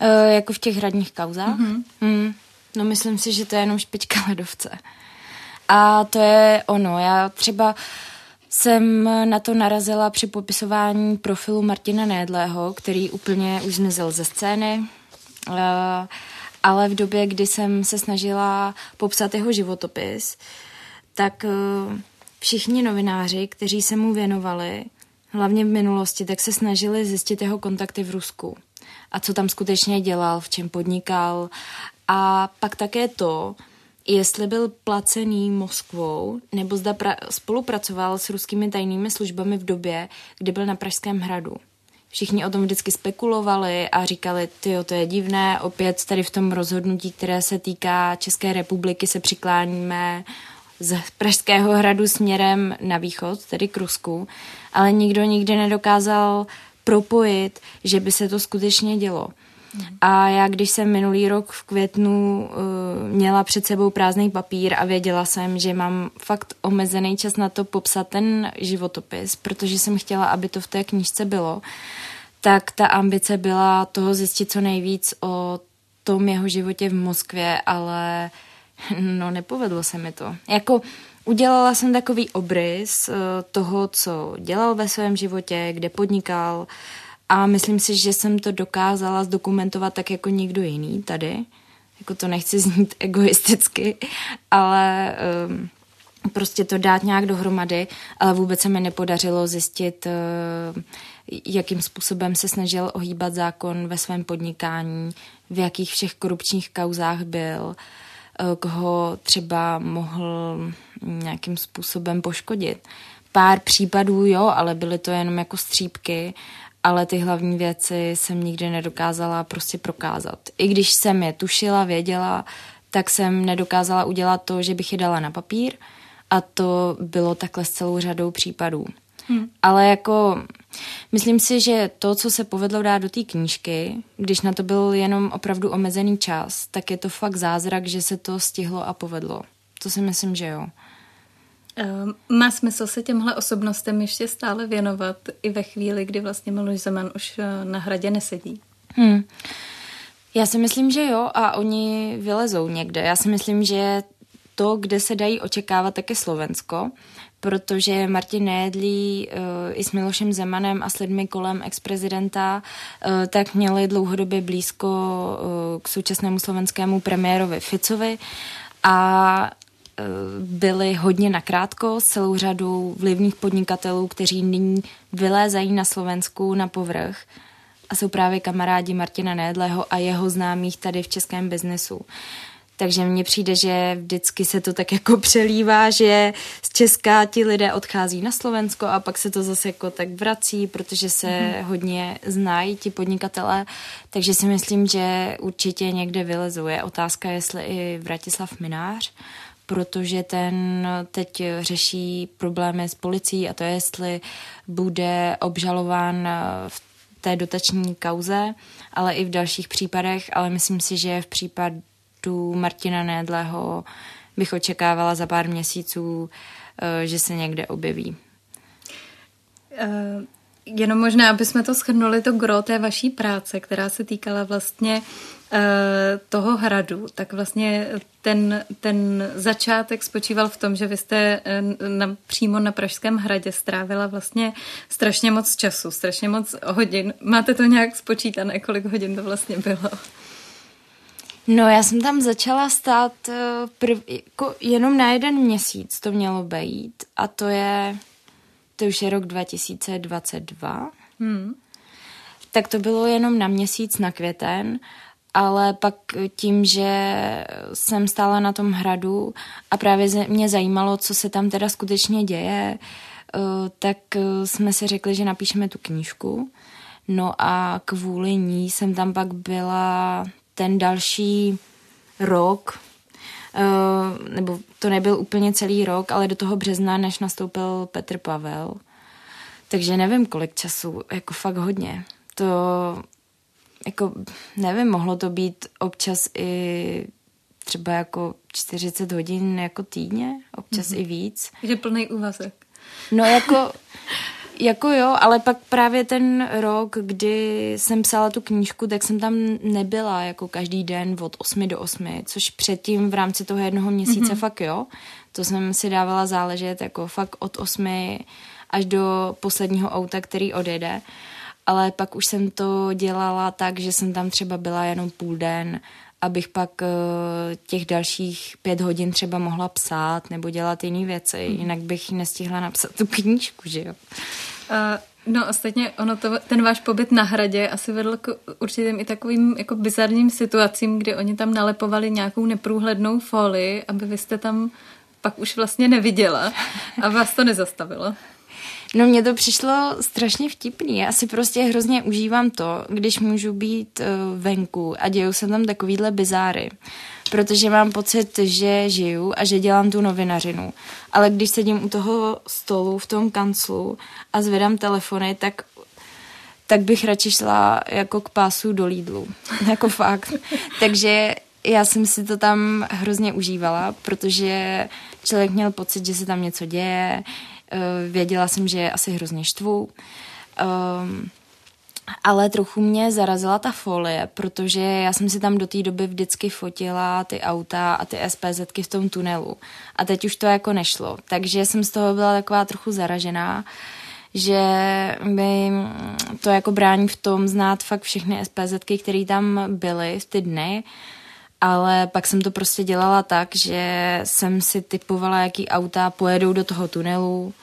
E, jako v těch hradních kauzách? Mm-hmm. Mm, no myslím si, že to je jenom špička (laughs) ledovce. A to je ono. Já třeba jsem na to narazila při popisování profilu Martina Nédlého, který úplně už zmizel ze scény. Uh, ale v době, kdy jsem se snažila popsat jeho životopis, tak eh, všichni novináři, kteří se mu věnovali, hlavně v minulosti, tak se snažili zjistit jeho kontakty v Rusku a co tam skutečně dělal, v čem podnikal a pak také to, jestli byl placený Moskvou nebo zda pra- spolupracoval s ruskými tajnými službami v době, kdy byl na Pražském hradu. Všichni o tom vždycky spekulovali a říkali, ty to je divné, opět tady v tom rozhodnutí, které se týká České republiky, se přikláníme z Pražského hradu směrem na východ, tedy k Rusku, ale nikdo nikdy nedokázal propojit, že by se to skutečně dělo. A já, když jsem minulý rok v květnu uh, měla před sebou prázdný papír a věděla jsem, že mám fakt omezený čas na to popsat ten životopis, protože jsem chtěla, aby to v té knižce bylo, tak ta ambice byla toho zjistit co nejvíc o tom jeho životě v Moskvě, ale (laughs) No, nepovedlo se mi to. Jako udělala jsem takový obrys uh, toho, co dělal ve svém životě, kde podnikal a myslím si, že jsem to dokázala zdokumentovat tak jako nikdo jiný tady. Jako to nechci (laughs) znít egoisticky, ale um, prostě to dát nějak dohromady, ale vůbec se mi nepodařilo zjistit, uh, jakým způsobem se snažil ohýbat zákon ve svém podnikání, v jakých všech korupčních kauzách byl, eh, koho třeba mohl nějakým způsobem poškodit. Pár případů jo, ale byly to jenom jako střípky, ale ty hlavní věci jsem nikdy nedokázala prostě prokázat. I když jsem je tušila, věděla, tak jsem nedokázala udělat to, že bych je dala na papír a to bylo takhle s celou řadou případů. Hmm. Ale jako myslím si, že to, co se povedlo dát do té knížky, když na to byl jenom opravdu omezený čas, tak je to fakt zázrak, že se to stihlo a povedlo. To si myslím, že jo. Ehm, má smysl se těmhle osobnostem ještě stále věnovat i ve chvíli, kdy vlastně Miloš Zeman už eh, na hradě nesedí? Hmm. Já si myslím, že jo a oni vylezou někde. Já si myslím, že to, kde se dají očekávat, tak je Slovensko, protože Martin Nejedlí uh, i s Milošem Zemanem a s lidmi kolem ex-prezidenta uh, tak měli dlouhodobě blízko k současnému slovenskému premiérovi Ficovi a byli hodně nakrátko s celou řadou vlivných podnikatelů, kteří nyní vylézají na Slovensku na povrch a jsou právě kamarádi Martina Nédleho a jeho známých tady v českém biznesu. Takže mně přijde, že vždycky se to tak jako přelívá, že z Česka ti lidé odchází na Slovensko a pak se to zase jako tak vrací, protože se mm-hmm. hodně znají ti podnikatelé. Takže si myslím, že určitě někde vylezou. Je otázka, jestli i Vratislav Minář, protože ten teď řeší problémy s policií a to je, jestli bude obžalován v té dotační kauze, ale i v dalších případech, ale myslím si, že v případu Martina Nédleho bych očekávala za pár měsíců, eh, že se někde objeví. Uh... Jenom možná, aby jsme to shrnuli, to gro té vaší práce, která se týkala vlastně Eh, toho hradu, tak vlastně ten, ten začátek spočíval v tom, že vy jste eh, na, přímo na Pražském hradě strávila vlastně strašně moc času, strašně moc hodin. Máte to nějak spočítané, kolik hodin to vlastně bylo? No, já jsem tam začala stát eh, prv, jako jenom na jeden měsíc to mělo být a to je, to už je rok 2022. Hmm. Tak to bylo jenom na měsíc na květen ale pak tím, že jsem stála na tom hradu a právě mě zajímalo, co se tam teda skutečně děje, eh, tak eh, jsme si řekli, že napíšeme tu knížku. No a kvůli ní jsem tam pak byla ten další rok, nebo to nebyl úplně celý rok, ale do toho března, než nastoupil Petr Pavel. Takže nevím, kolik času, jako fakt hodně. To jako nevím, mohlo to být občas i třeba jako 40 hodin jako týdně, občas mm-hmm. i víc. Je plný úvazek. No jako, (laughs) jako jo, ale pak právě ten rok, kdy jsem psala tu knížku, tak jsem tam nebyla jako každý den od 8 do 8, což předtím v rámci toho jednoho měsíce mm-hmm. fakt jo. To jsem si dávala záležet jako fakt od 8 až do posledního auta, který odjede ale pak už jsem to dělala tak, že jsem tam třeba byla jenom půl den, abych pak uh, těch dalších pět hodin třeba mohla psát nebo dělat jiné věci, mm. jinak bych nestihla napsat tu knížku, že jo. Uh, no ostatně ono to, ten váš pobyt na hradě asi vedl k určitým i takovým jako bizarním situacím, kdy oni tam nalepovali nějakou neprůhlednou folii, aby vy jste tam pak už vlastně neviděla a vás to nezastavilo. No mně to přišlo strašně vtipný. Já si prostě hrozně užívám to, když můžu být uh, venku a dějou se tam takovýhle bizáry. Protože mám pocit, že žiju a že dělám tu novinařinu. Ale když sedím u toho stolu v tom kanclu a zvedám telefony, tak tak bych radši šla jako k pásu do Lidlu. (laughs) jako fakt. Takže já jsem si to tam hrozně užívala, protože člověk měl pocit, že se tam něco děje, věděla jsem, že je asi hrozně štvu. Um, ale trochu mě zarazila ta folie, protože já jsem si tam do té doby vždycky fotila ty auta a ty SPZky v tom tunelu. A teď už to jako nešlo. Takže jsem z toho byla taková trochu zaražená, že mi to jako brání v tom znát fakt všechny SPZky, které tam byly v ty dny. Ale pak jsem to prostě dělala tak, že jsem si typovala, jaký auta pojedou do toho tunelu,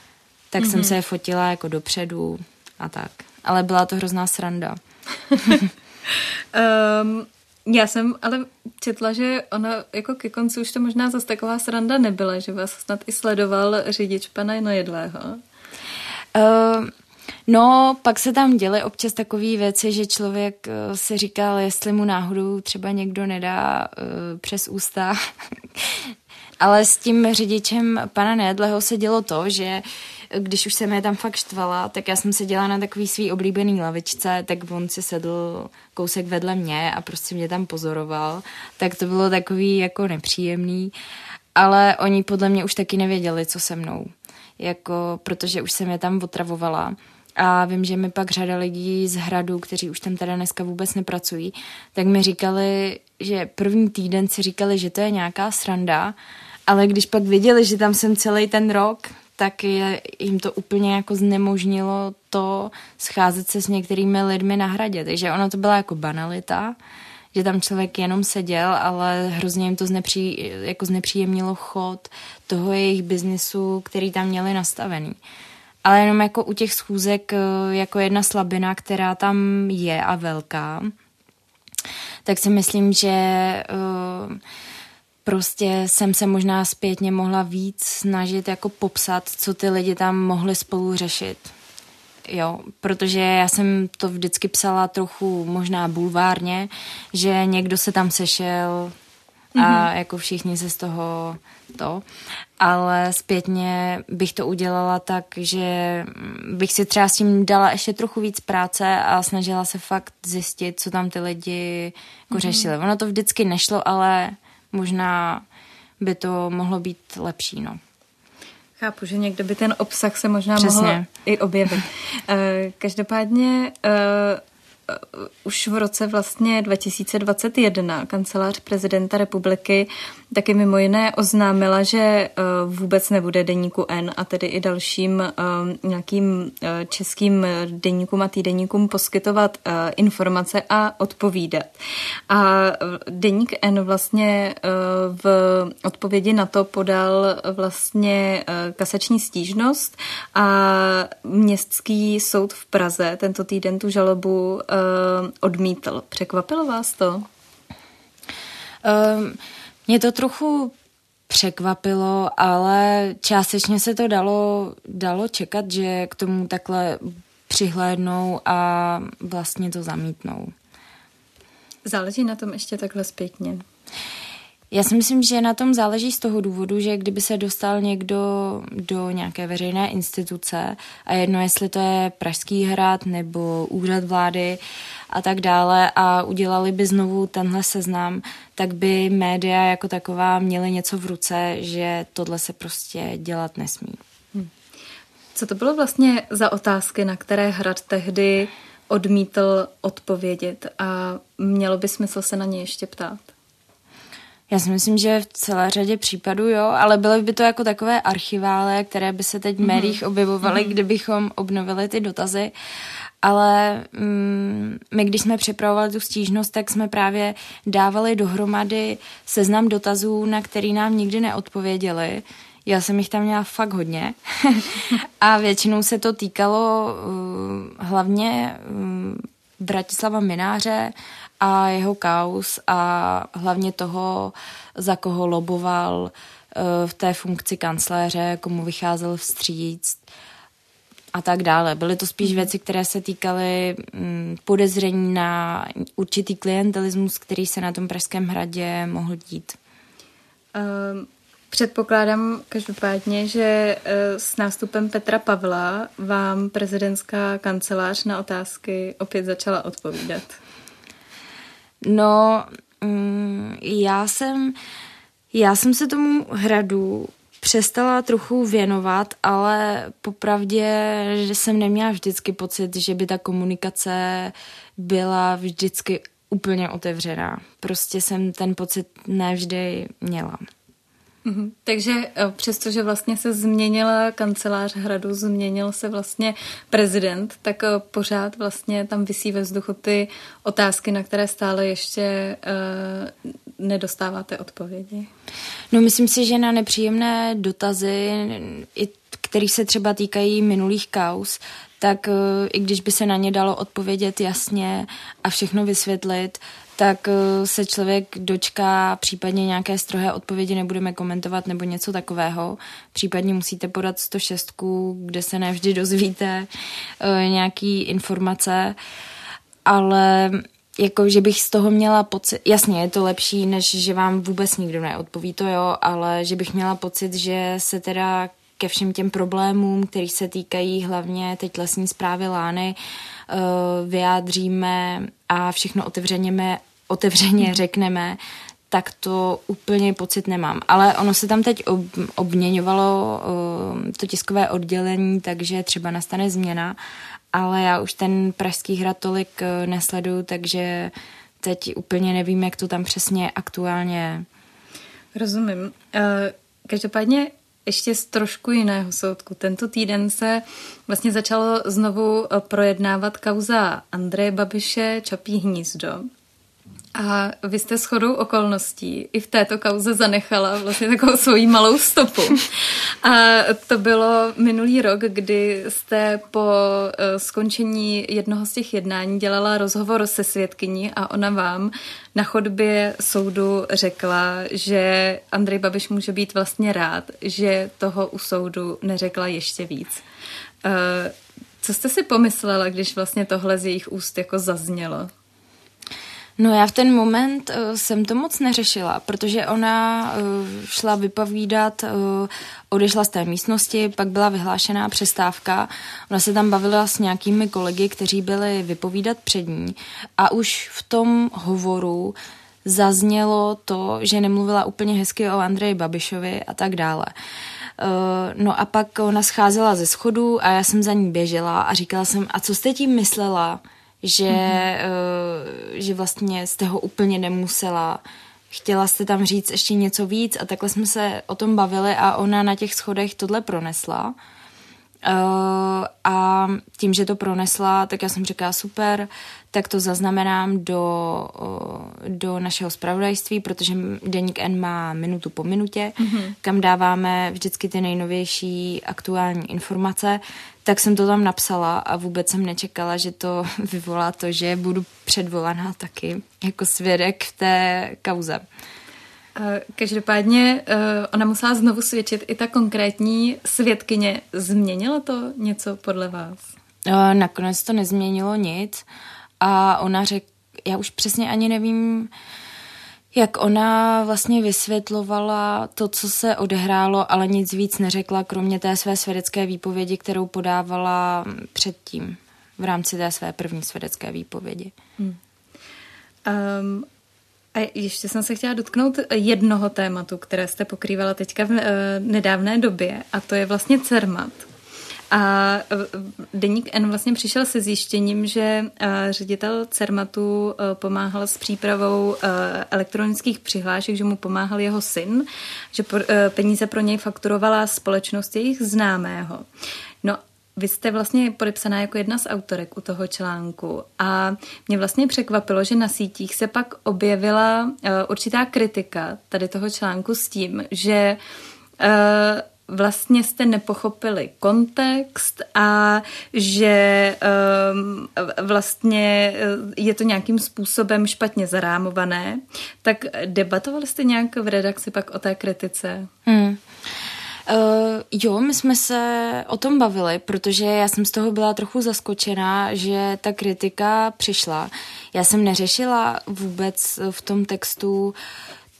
tak mm-hmm. jsem mhm. se je fotila jako dopředu a tak ale byla to hrozná sranda. um, já jsem ale četla, že ona jako ke konci už to možná zase taková sranda nebyla, že vás snad i sledoval řidič pana Nojedlého. Uh, no, pak se tam děly občas takové věci, že člověk uh, si říkal, jestli mu náhodou třeba někdo nedá uh, přes ústa. Ale s tím řidičem pana Nedleho se dělo to, že když už jsem je tam fakt štvala, tak já jsem seděla na takový svý oblíbený lavičce, tak on si sedl kousek vedle mě a prostě mě tam pozoroval. Tak to bylo takový jako nepříjemný, ale oni podle mě už taky nevěděli, co se mnou. Jako, protože už jsem je tam otravovala. A vím, že mi pak řada lidí z hradu, kteří už tam teda dneska vůbec nepracují, tak mi říkali, že první týden si říkali, že to je nějaká sranda, ale když pak viděli, že tam jsem celý ten rok, tak je, jim to úplně jako znemožnilo to scházet se s některými lidmi na hradě. Takže ono to byla jako banalita, že tam člověk jenom seděl, ale hrozně jim to znepří, jako znepříjemnilo chod toho jejich biznisu, který tam měli nastavený. Ale jenom jako u těch schůzek eh, jako jedna slabina, která tam je a velká, tak si myslím, že uh, prostě jsem se možná zpětně mohla víc snažit jako popsat, co ty lidi tam mohli spolu řešit. Jo, protože já jsem to vždycky psala trochu možná bulvárně, že někdo se tam sešel a mm-hmm. jako všichni se z toho to, ale zpětně bych to udělala tak, že bych si třeba s tím dala ještě trochu víc práce a snažila se fakt zjistit, co tam ty lidi jako mm-hmm. řešili. Ono to vždycky nešlo, ale možná by to mohlo být lepší, no. Chápu, že někde by ten obsah se možná Přesně. mohl i objevit. Eh, každopádně eh, už v roce vlastně 2021 kancelář prezidenta republiky taky mimo jiné oznámila, že uh, vůbec nebude deníku N a tedy i dalším uh, nějakým českým deníkům a týdeníkům poskytovat informace a odpovídat. A deník N vlastně v odpovědi na to podal vlastně kasační stížnost a městský soud v Praze tento týden tu žalobu odmítl. Překvapilo vás to? Um, mě to trochu překvapilo, ale částečně se to dalo, dalo čekat, že k tomu takhle přihlédnou a vlastně to zamítnou. Záleží na tom ještě takhle zpětně. Já si myslím, že na tom záleží z toho důvodu, že kdyby se dostal někdo do nějaké veřejné instituce a jedno, jestli to je Pražský hrad nebo úřad vlády a tak dále a udělali by znovu tenhle seznam, tak by média jako taková měly něco v ruce, že tohle se prostě dělat nesmí. Hm. Co to bylo vlastně za otázky, na které hrad tehdy odmítl odpovědět a mělo by smysl se na ně ještě ptát? Já si myslím, že v celé řadě případů jo, ale byly by to jako takové archivále, které by se teď v mhm. médiích objevovaly, mm-hmm. kdybychom obnovili ty dotazy. Ale mm, my, když jsme připravovali tu stížnost, tak jsme právě dávali dohromady seznam dotazů, na který nám nikdy neodpověděli. Já jsem jich tam měla fakt hodně. (laughs) a většinou se to týkalo uh, hlavně uh, Bratislava Mináře a jeho kaus a hlavně toho, za koho loboval eh, v té funkci kancléře, komu vycházel vstříc a tak dále. Byly to spíš mhm. věci, které se týkaly mm, podezření na určitý klientelismus, který se na tom Pražském hradě mohl dít. Um, předpokládám každopádně, že eh, s nástupem Petra Pavla vám prezidentská kancelář na otázky opět začala odpovídat. No, mm, já jsem, já jsem se tomu hradu přestala trochu věnovat, ale popravdě, že jsem neměla vždycky pocit, že by ta komunikace byla vždycky úplně otevřená. Prostě jsem ten pocit nevždy měla. Mhm. Takže eh, přestože vlastně se změnila kancelář hradu, změnil se vlastně prezident, tak eh, pořád vlastně tam vysí ve vzduchu ty otázky, na které stále ještě uh, nedostáváte odpovědi. No myslím si, že na nepříjemné dotazy, které se třeba týkají minulých kaus, tak i když by se na ně dalo odpovědět jasně a všechno vysvětlit, tak eh, se člověk dočká případně nějaké strohé odpovědi, nebudeme komentovat nebo něco takového. Případně musíte podat 106, kde se nevždy dozvíte eh, nějaký informace, ale jako, že bych z toho měla pocit, jasně, je to lepší, než že vám vůbec nikdo neodpoví, to jo, ale že bych měla pocit, že se teda ke všem těm problémům, který se týkají hlavně teď lesní zprávy Lány, eh, vyjádříme a všechno otevřeně, otevřeně hmm. řekneme, tak to úplně pocit nemám. Ale ono se tam teď ob, obměňovalo uh, to tiskové oddělení, takže třeba nastane změna, ale já už ten Pražský hrad tolik uh, nesleduju, takže teď úplně nevím, jak to tam přesně aktuálně je. Rozumím. Uh, každopádně ještě z trošku jiného soudku. Tento týden se vlastně začalo znovu projednávat kauza Andreje Babiše Čapí hnízdo. A vy jste shodou okolností i v této kauze zanechala vlastně takovou svoji malou stopu. (laughs) A to bylo minulý rok, kdy jste po eh, skončení jednoho z těch jednání dělala rozhovor se svědkyní a ona vám na chodbě soudu řekla, že Andrej Babiš může být vlastně rád, že toho u soudu neřekla ještě víc. Eh, co jste si pomyslela, když vlastně tohle z jejich úst jako zaznělo? No já v ten moment uh, jsem to moc neřešila, protože ona uh, šla vypovídat, uh, odešla z té místnosti, pak byla vyhlášená přestávka. Ona se tam bavila s nějakými kolegy, kteří byli vypovídat před ní a už v tom hovoru zaznělo to, že nemluvila úplně hezky o Andreji Babišovi a tak dále. No a pak ona scházela ze schodu a já jsem za ní běžela a říkala jsem, a co jste tím myslela? Že, mm-hmm. uh, že vlastně jste ho úplně nemusela. Chtěla jste tam říct ještě něco víc a takhle jsme se o tom bavili a ona na těch schodech tohle pronesla. Uh, a tím, že to pronesla, tak já jsem říkala super, tak to zaznamenám do, uh, do našeho spravodajství, protože Deník N má minutu po minutě, mm-hmm. kam dáváme vždycky ty nejnovější aktuální informace, tak jsem to tam napsala a vůbec jsem nečekala, že to (laughs) vyvolá to, že budu předvolaná taky jako svědek v té kauze. Každopádně ona musela znovu svědčit i ta konkrétní svědkyně. Změnilo to něco podle vás? Nakonec to nezměnilo nic a ona řekla, já už přesně ani nevím, jak ona vlastně vysvětlovala to, co se odehrálo, ale nic víc neřekla, kromě té své svědecké výpovědi, kterou podávala předtím v rámci té své první svědecké výpovědi. Hmm. Um, a ještě jsem se chtěla dotknout jednoho tématu, které jste pokrývala teďka v uh, nedávné době, a to je vlastně CERMAT. A e, Deník N vlastně přišel se zjištěním, že e, ředitel CERMATu pomáhal s přípravou elektronických přihlášek, že mu pomáhal jeho syn, že peníze pro něj fakturovala společnost jejich známého. Vy jste vlastně podepsaná jako jedna z autorek u toho článku a mě vlastně překvapilo, že na sítích se pak objevila určitá kritika tady toho článku s tím, že vlastně jste nepochopili kontext a že um, vlastně eh, je to nějakým způsobem špatně zarámované, tak debatovali jste nějak v redakci pak o té kritice? Hmm. Uh, jo, my jsme se o tom bavili, protože já jsem z toho byla trochu zaskočená, že ta kritika přišla. Já jsem neřešila vůbec v tom textu uh,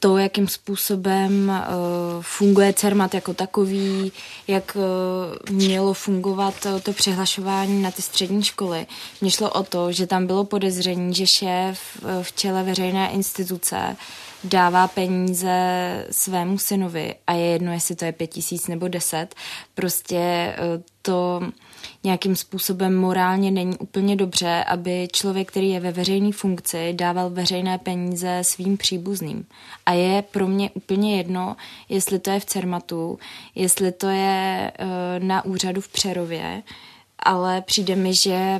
to, jakým způsobem uh, funguje CERMAT jako takový, jak uh, mělo fungovat uh, to přihlašování na ty střední školy. Mně šlo o to, že tam bylo podezření, že šéf uh, v čele veřejné instituce dává peníze svému synovi a je jedno, jestli to je pět tisíc nebo deset, prostě eh, to nějakým způsobem morálně není úplně dobře, aby člověk, který je ve veřejné funkci, dával veřejné peníze svým příbuzným. A je pro mě úplně jedno, jestli to je v Cermatu, jestli to je uh, na úřadu v Přerově, ale přijde mi, že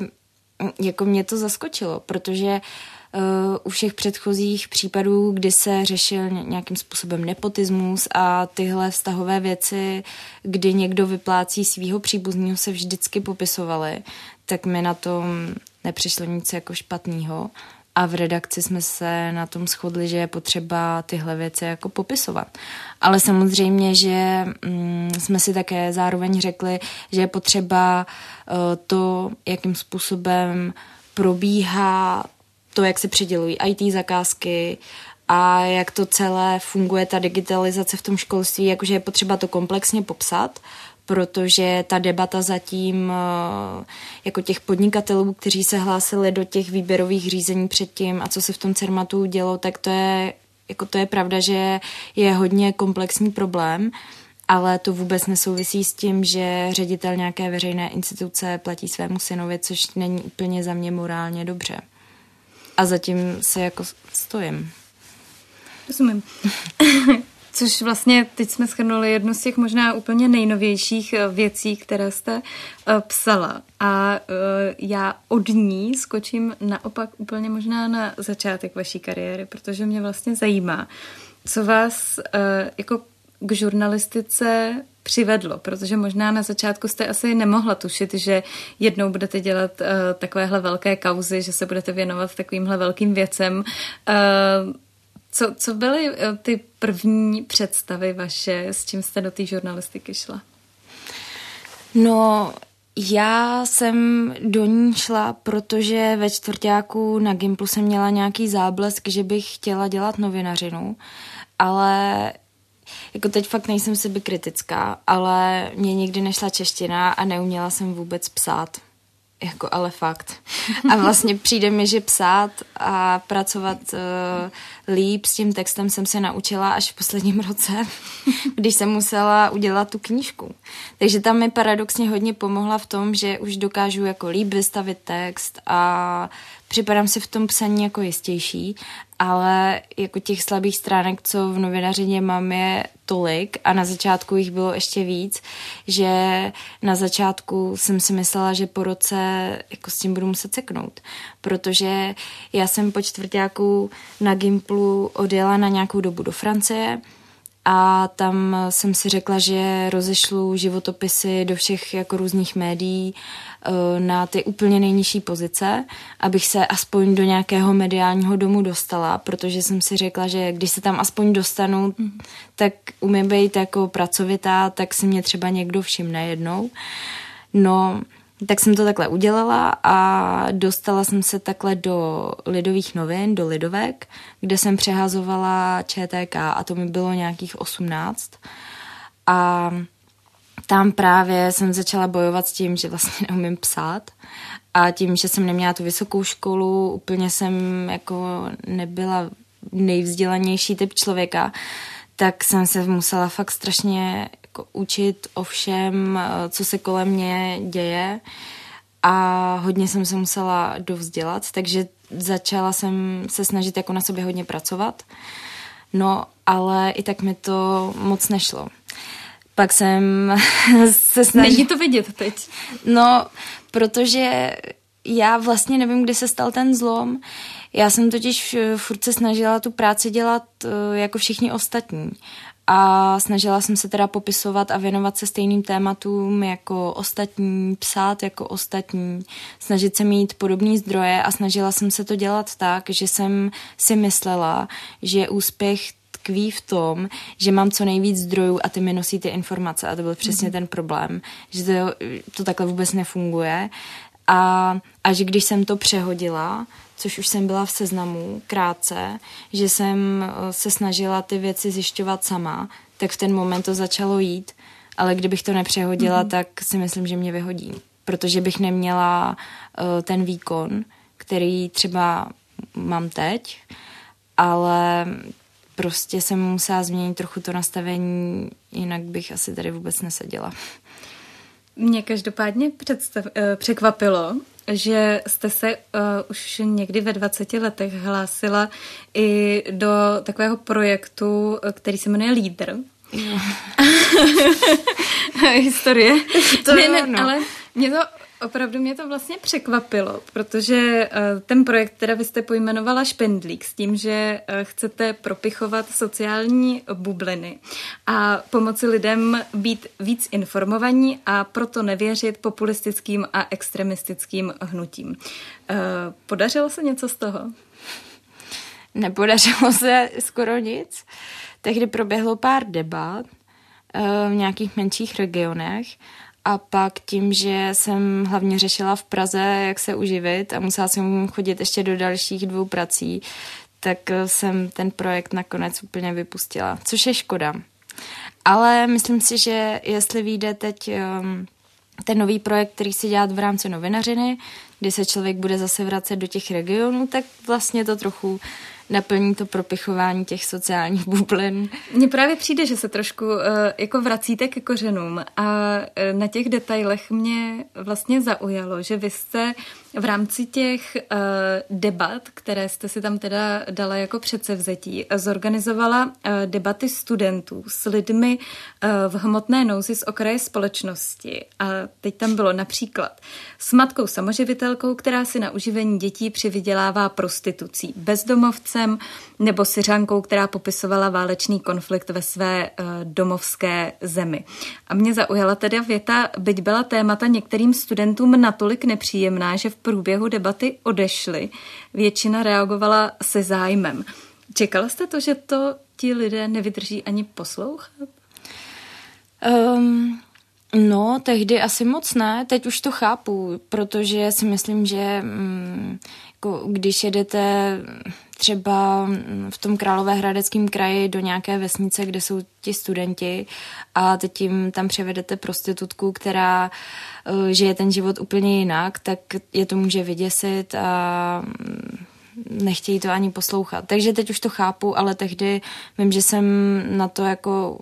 mm, jako mě to zaskočilo, protože Uh, u všech předchozích případů, kdy se řešil nějakým způsobem nepotismus a tyhle vztahové věci, kdy někdo vyplácí svého příbuzného, se vždycky popisovaly, tak mi na tom nepřišlo nic jako špatného. A v redakci jsme se na tom shodli, že je potřeba tyhle věci jako popisovat. Ale samozřejmě, že mm, jsme si také zároveň řekli, že je potřeba uh, to, jakým způsobem probíhá to, jak se přidělují IT zakázky a jak to celé funguje, ta digitalizace v tom školství, jakože je potřeba to komplexně popsat, protože ta debata zatím eh, jako těch podnikatelů, kteří se hlásili do těch výběrových řízení předtím a co se v tom CERMATu dělo, tak to je, jako to je pravda, že je hodně komplexní problém, ale to vůbec nesouvisí s tím, že ředitel nějaké veřejné instituce platí svému synovi, což není úplně za mě morálně dobře a zatím se jako stojím. Rozumím. (laughs) Což vlastně teď jsme schrnuli jednu z těch možná úplně nejnovějších eh, věcí, které jste uh, psala. A uh, já od ní skočím naopak úplně možná na začátek vaší kariéry, protože mě vlastně zajímá, co vás jako k žurnalistice přivedlo, protože možná na začátku jste asi nemohla tušit, že jednou budete dělat uh, takovéhle velké kauzy, že se budete věnovat takovýmhle velkým věcem. Uh, co, co byly uh, ty první představy vaše, s čím jste do té žurnalistiky šla? No, já jsem do ní šla, protože ve čtvrtáku na Gimplu jsem měla nějaký záblesk, že bych chtěla dělat novinařinu, ale jako teď fakt nejsem sebe kritická, ale mě nikdy nešla čeština a neuměla jsem vůbec psát. Jako ale fakt. A vlastně (laughs) přijde mi, že psát a pracovat uh, líp s tím textem jsem se naučila až v posledním roce, (laughs) když jsem musela udělat tu knížku. Takže tam mi paradoxně hodně pomohla v tom, že už dokážu jako líp vystavit text a připadám si v tom psaní jako jistější, ale jako těch slabých stránek, co v novinařině mám, je tolik a na začátku jich bylo ještě víc, že na začátku jsem si myslela, že po roce jako s tím budu muset seknout, protože já jsem po čtvrtáku na Gimplu odjela na nějakou dobu do Francie, a tam jsem si řekla, že rozešlu životopisy do všech jako různých médií eh, na ty úplně nejnižší pozice, abych se aspoň do nějakého mediálního domu dostala, protože jsem si řekla, že když se tam aspoň dostanu, mm. tak umím být jako pracovitá, tak si mě třeba někdo všimne jednou. No, tak jsem to takhle udělala a dostala jsem se takhle do lidových novin, do lidovek, kde jsem přehazovala ČTK a to mi bylo nějakých 18. A tam právě jsem začala bojovat s tím, že vlastně (laughs) neumím psát a tím, že jsem neměla tu vysokou školu, úplně jsem jako nebyla nejvzdělanější typ člověka, tak jsem se musela fakt strašně jako učit o všem, eh, co se kolem mě děje a hodně jsem se musela dovzdělat, takže začala jsem se snažit jako na sobě hodně pracovat. No, ale i tak mi to moc nešlo. Pak jsem (laughs) se snažila... Není to vidět teď. No, protože já vlastně nevím, kdy se stal ten zlom. Já jsem totiž furt se snažila tu práci dělat eh, jako všichni ostatní a snažila jsem se teda popisovat a věnovat se stejným tématům jako ostatní, psát jako ostatní, snažit se mít podobné zdroje a snažila jsem se to dělat tak, že jsem si myslela, že úspěch tkví v tom, že mám co nejvíc zdrojů a ty mi nosí ty informace a to byl přesně mm-hmm. ten problém, že to, to takhle vůbec nefunguje a, a že když jsem to přehodila, což už jsem byla v seznamu krátce, že jsem eh, se snažila ty věci zjišťovat sama, tak v ten moment to začalo jít, ale kdybych to nepřehodila, mm-hmm. tak si myslím, že mě vyhodí, protože bych neměla uh, ten výkon, který třeba mám teď, ale prostě jsem musela změnit trochu to nastavení, jinak bych asi tady vůbec neseděla. Mě každopádně představ, eh, překvapilo, že jste se uh, už někdy ve 20 letech hlásila i do takového projektu, který se jmenuje Lídr. (laughs) Historie. To ne, ne, no. ale mě to Opravdu mě to vlastně překvapilo, protože uh, ten projekt, teda vy jste pojmenovala Špendlík s tím, že uh, chcete propichovat sociální bubliny a pomoci lidem být víc informovaní a proto nevěřit populistickým a extremistickým hnutím. Uh, podařilo se něco z toho? Nepodařilo (laughs) se skoro nic. Tehdy proběhlo pár debat v nějakých menších regionech a pak tím, že jsem hlavně řešila v Praze, jak se uživit a musela jsem chodit ještě do dalších dvou prací, tak jsem ten projekt nakonec úplně vypustila, což je škoda. Ale myslím si, že jestli vyjde teď um, ten nový projekt, který se dělá v rámci novinařiny, kdy se člověk bude zase vracet do těch regionů, tak vlastně to trochu naplní to propichování těch sociálních bublin. Mně právě přijde, že se trošku uh, jako vracíte ke kořenům a uh, na těch detailech mě vlastně zaujalo, že vy jste v rámci těch uh, debat, které jste si tam teda dala jako předsevzetí, zorganizovala uh, debaty studentů s lidmi uh, v hmotné nouzi z okraje společnosti. A teď tam bylo například s matkou samoživitelkou, která si na uživení dětí přivydělává prostitucí, bezdomovcem nebo syřankou, která popisovala válečný konflikt ve své uh, domovské zemi. A mě zaujala teda věta, byť byla témata některým studentům natolik nepříjemná, že v průběhu debaty odešli. Většina reagovala se zájmem. Čekala jste to, že to ti lidé nevydrží ani poslouchat? Um, no, tehdy asi moc ne. Teď už to chápu, protože si myslím, že um, jako když jedete třeba v tom Královéhradeckém kraji do nějaké vesnice, kde jsou ti studenti a teď jim tam převedete prostitutku, která eh, žije ten život úplně jinak, tak je to může vyděsit a mm, nechtějí to ani poslouchat. Takže teď už to chápu, ale tehdy vím, že jsem na to jako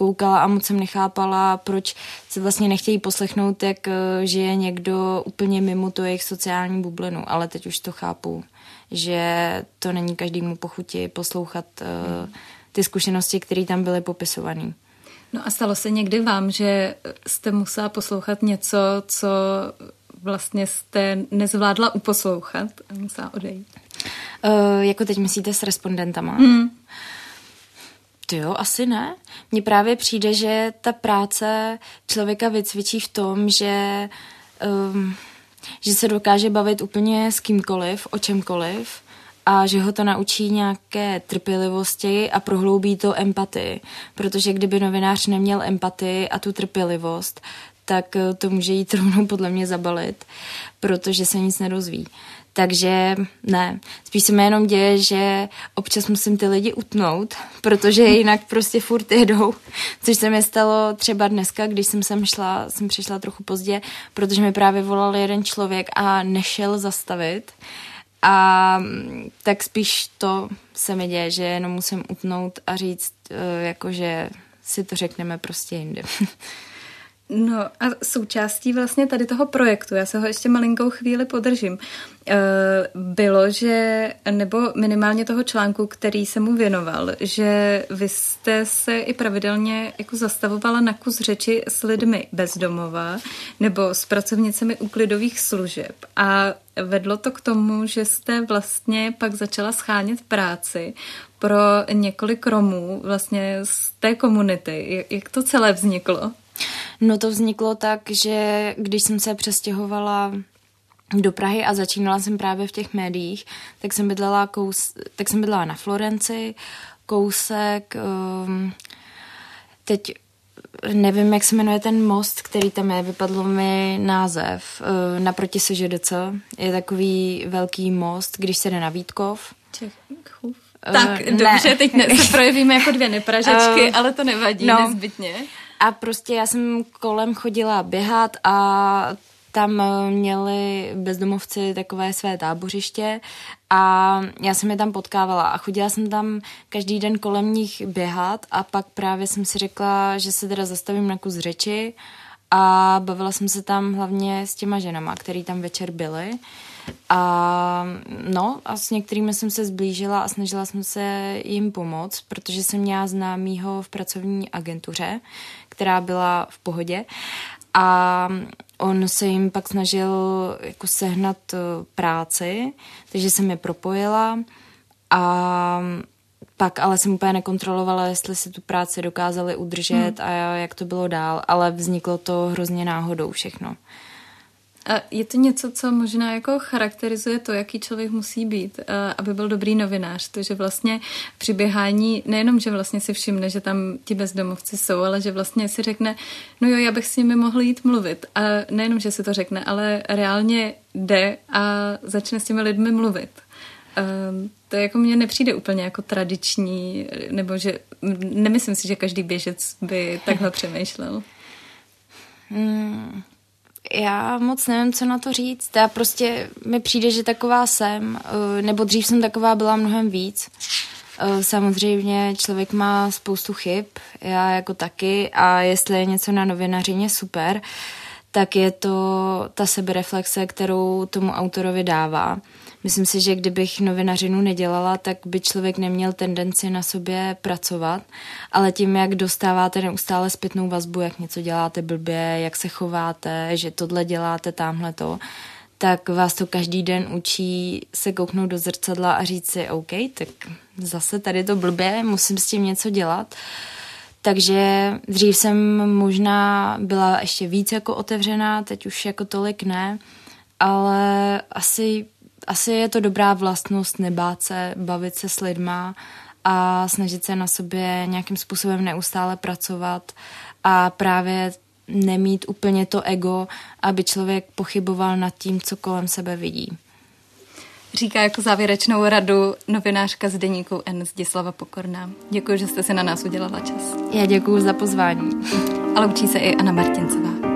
koukala a moc jsem nechápala, proč se vlastně nechtějí poslechnout, jak eh, žije někdo úplně mimo to jejich sociální bublinu, ale teď už to chápu, že to není každému pochuti poslouchat hmm. ty zkušenosti, které tam byly popisované. No a stalo se někdy vám, že jste musela poslouchat něco, co vlastně jste nezvládla uposlouchat a musela odejít? Uh, jako teď myslíte s respondentama? Mm. Ty jo, asi ne. Mně právě přijde, že ta práce člověka vycvičí v tom, že, um, že se dokáže bavit úplně s kýmkoliv, o čemkoliv a že ho to naučí nějaké trpělivosti a prohloubí to empatii. Protože kdyby novinář neměl empatii a tu trpělivost, tak to může jít (laughs) rovnou podle mě zabalit, protože se nic nedozví. Takže ne, spíš se mi jenom děje, že občas musím ty lidi utnout, protože jinak prostě furt jedou, což se mi stalo třeba dneska, když jsem sem šla, jsem přišla trochu pozdě, protože mi právě volal jeden člověk a nešel zastavit. A tak spíš to se mi děje, že jenom musím utnout a říct, eh, jakože si to řekneme prostě jinde. (laughs) No a součástí vlastně tady toho projektu, já se ho ještě malinkou chvíli podržím, eh, bylo, že, nebo minimálně toho článku, který se mu věnoval, že vy jste se i pravidelně jako zastavovala na kus řeči s lidmi bezdomova nebo s pracovnicemi úklidových služeb a vedlo to k tomu, že jste vlastně pak začala schánět práci pro několik Romů vlastně z té komunity. Jak to celé vzniklo? No to vzniklo tak, že když jsem se přestěhovala do Prahy a začínala jsem právě v těch médiích, tak jsem bydlela, kous, tak jsem bydlela na Florenci, kousek, um, teď nevím, jak se jmenuje ten most, který tam je, vypadl mi název, uh, naproti SŽDC, je takový velký most, když se jde na Vítkov. Čechův. Tak, uh, dobře, ne. teď ne, se projevíme jako dvě nepražečky, uh, ale to nevadí no, nezbytně. A prostě já jsem kolem chodila běhat a tam měli bezdomovci takové své tábořiště a já jsem je tam potkávala a chodila jsem tam každý den kolem nich běhat a pak právě jsem si řekla, že se teda zastavím na kus řeči a bavila jsem se tam hlavně s těma ženama, který tam večer byly. A no, a s některými jsem se zblížila a snažila jsem se jim pomoct, protože jsem měla známýho v pracovní agentuře, která byla v pohodě. A on se jim pak snažil jako sehnat eh, práci, takže jsem je propojila a pak ale jsem úplně nekontrolovala, jestli si tu práci dokázali udržet hmm. a jak to bylo dál, ale vzniklo to hrozně náhodou všechno. A je to něco, co možná jako charakterizuje to, jaký člověk musí být, aby byl dobrý novinář. To, že vlastně při běhání nejenom, že vlastně si všimne, že tam ti bezdomovci jsou, ale že vlastně si řekne, no jo, já bych s nimi mohl jít mluvit. A nejenom, že si to řekne, ale reálně jde a začne s těmi lidmi mluvit. Um, to jako mně nepřijde úplně jako tradiční, nebo že nemyslím si, že každý běžec by takhle (laughs) přemýšlel. Hmm, já moc nevím, co na to říct. Já prostě mi přijde, že taková jsem, eh, nebo dřív jsem taková byla mnohem víc. Eh, samozřejmě člověk má spoustu chyb, já jako taky, a jestli je něco na novinařině super, tak je to ta sebereflexe, kterou tomu autorovi dává. Myslím si, že kdybych novinařinu nedělala, tak by člověk neměl tendenci na sobě pracovat, ale tím, jak dostáváte neustále zpětnou vazbu, jak něco děláte blbě, jak se chováte, že tohle děláte, tamhle to, tak vás to každý den učí se kouknout do zrcadla a říct si, OK, tak zase tady to blbě, musím s tím něco dělat. Takže dřív jsem možná byla ještě víc jako otevřená, teď už jako tolik ne, ale asi asi je to dobrá vlastnost nebát se, bavit se s lidma a snažit se na sobě nějakým způsobem neustále pracovat a právě nemít úplně to ego, aby člověk pochyboval nad tím, co kolem sebe vidí. Říká jako závěrečnou radu novinářka z deníku N. Zdislava Pokorná. Děkuji, že jste si na nás udělala čas. Já děkuji za pozvání. A loučí se i Anna Martincová.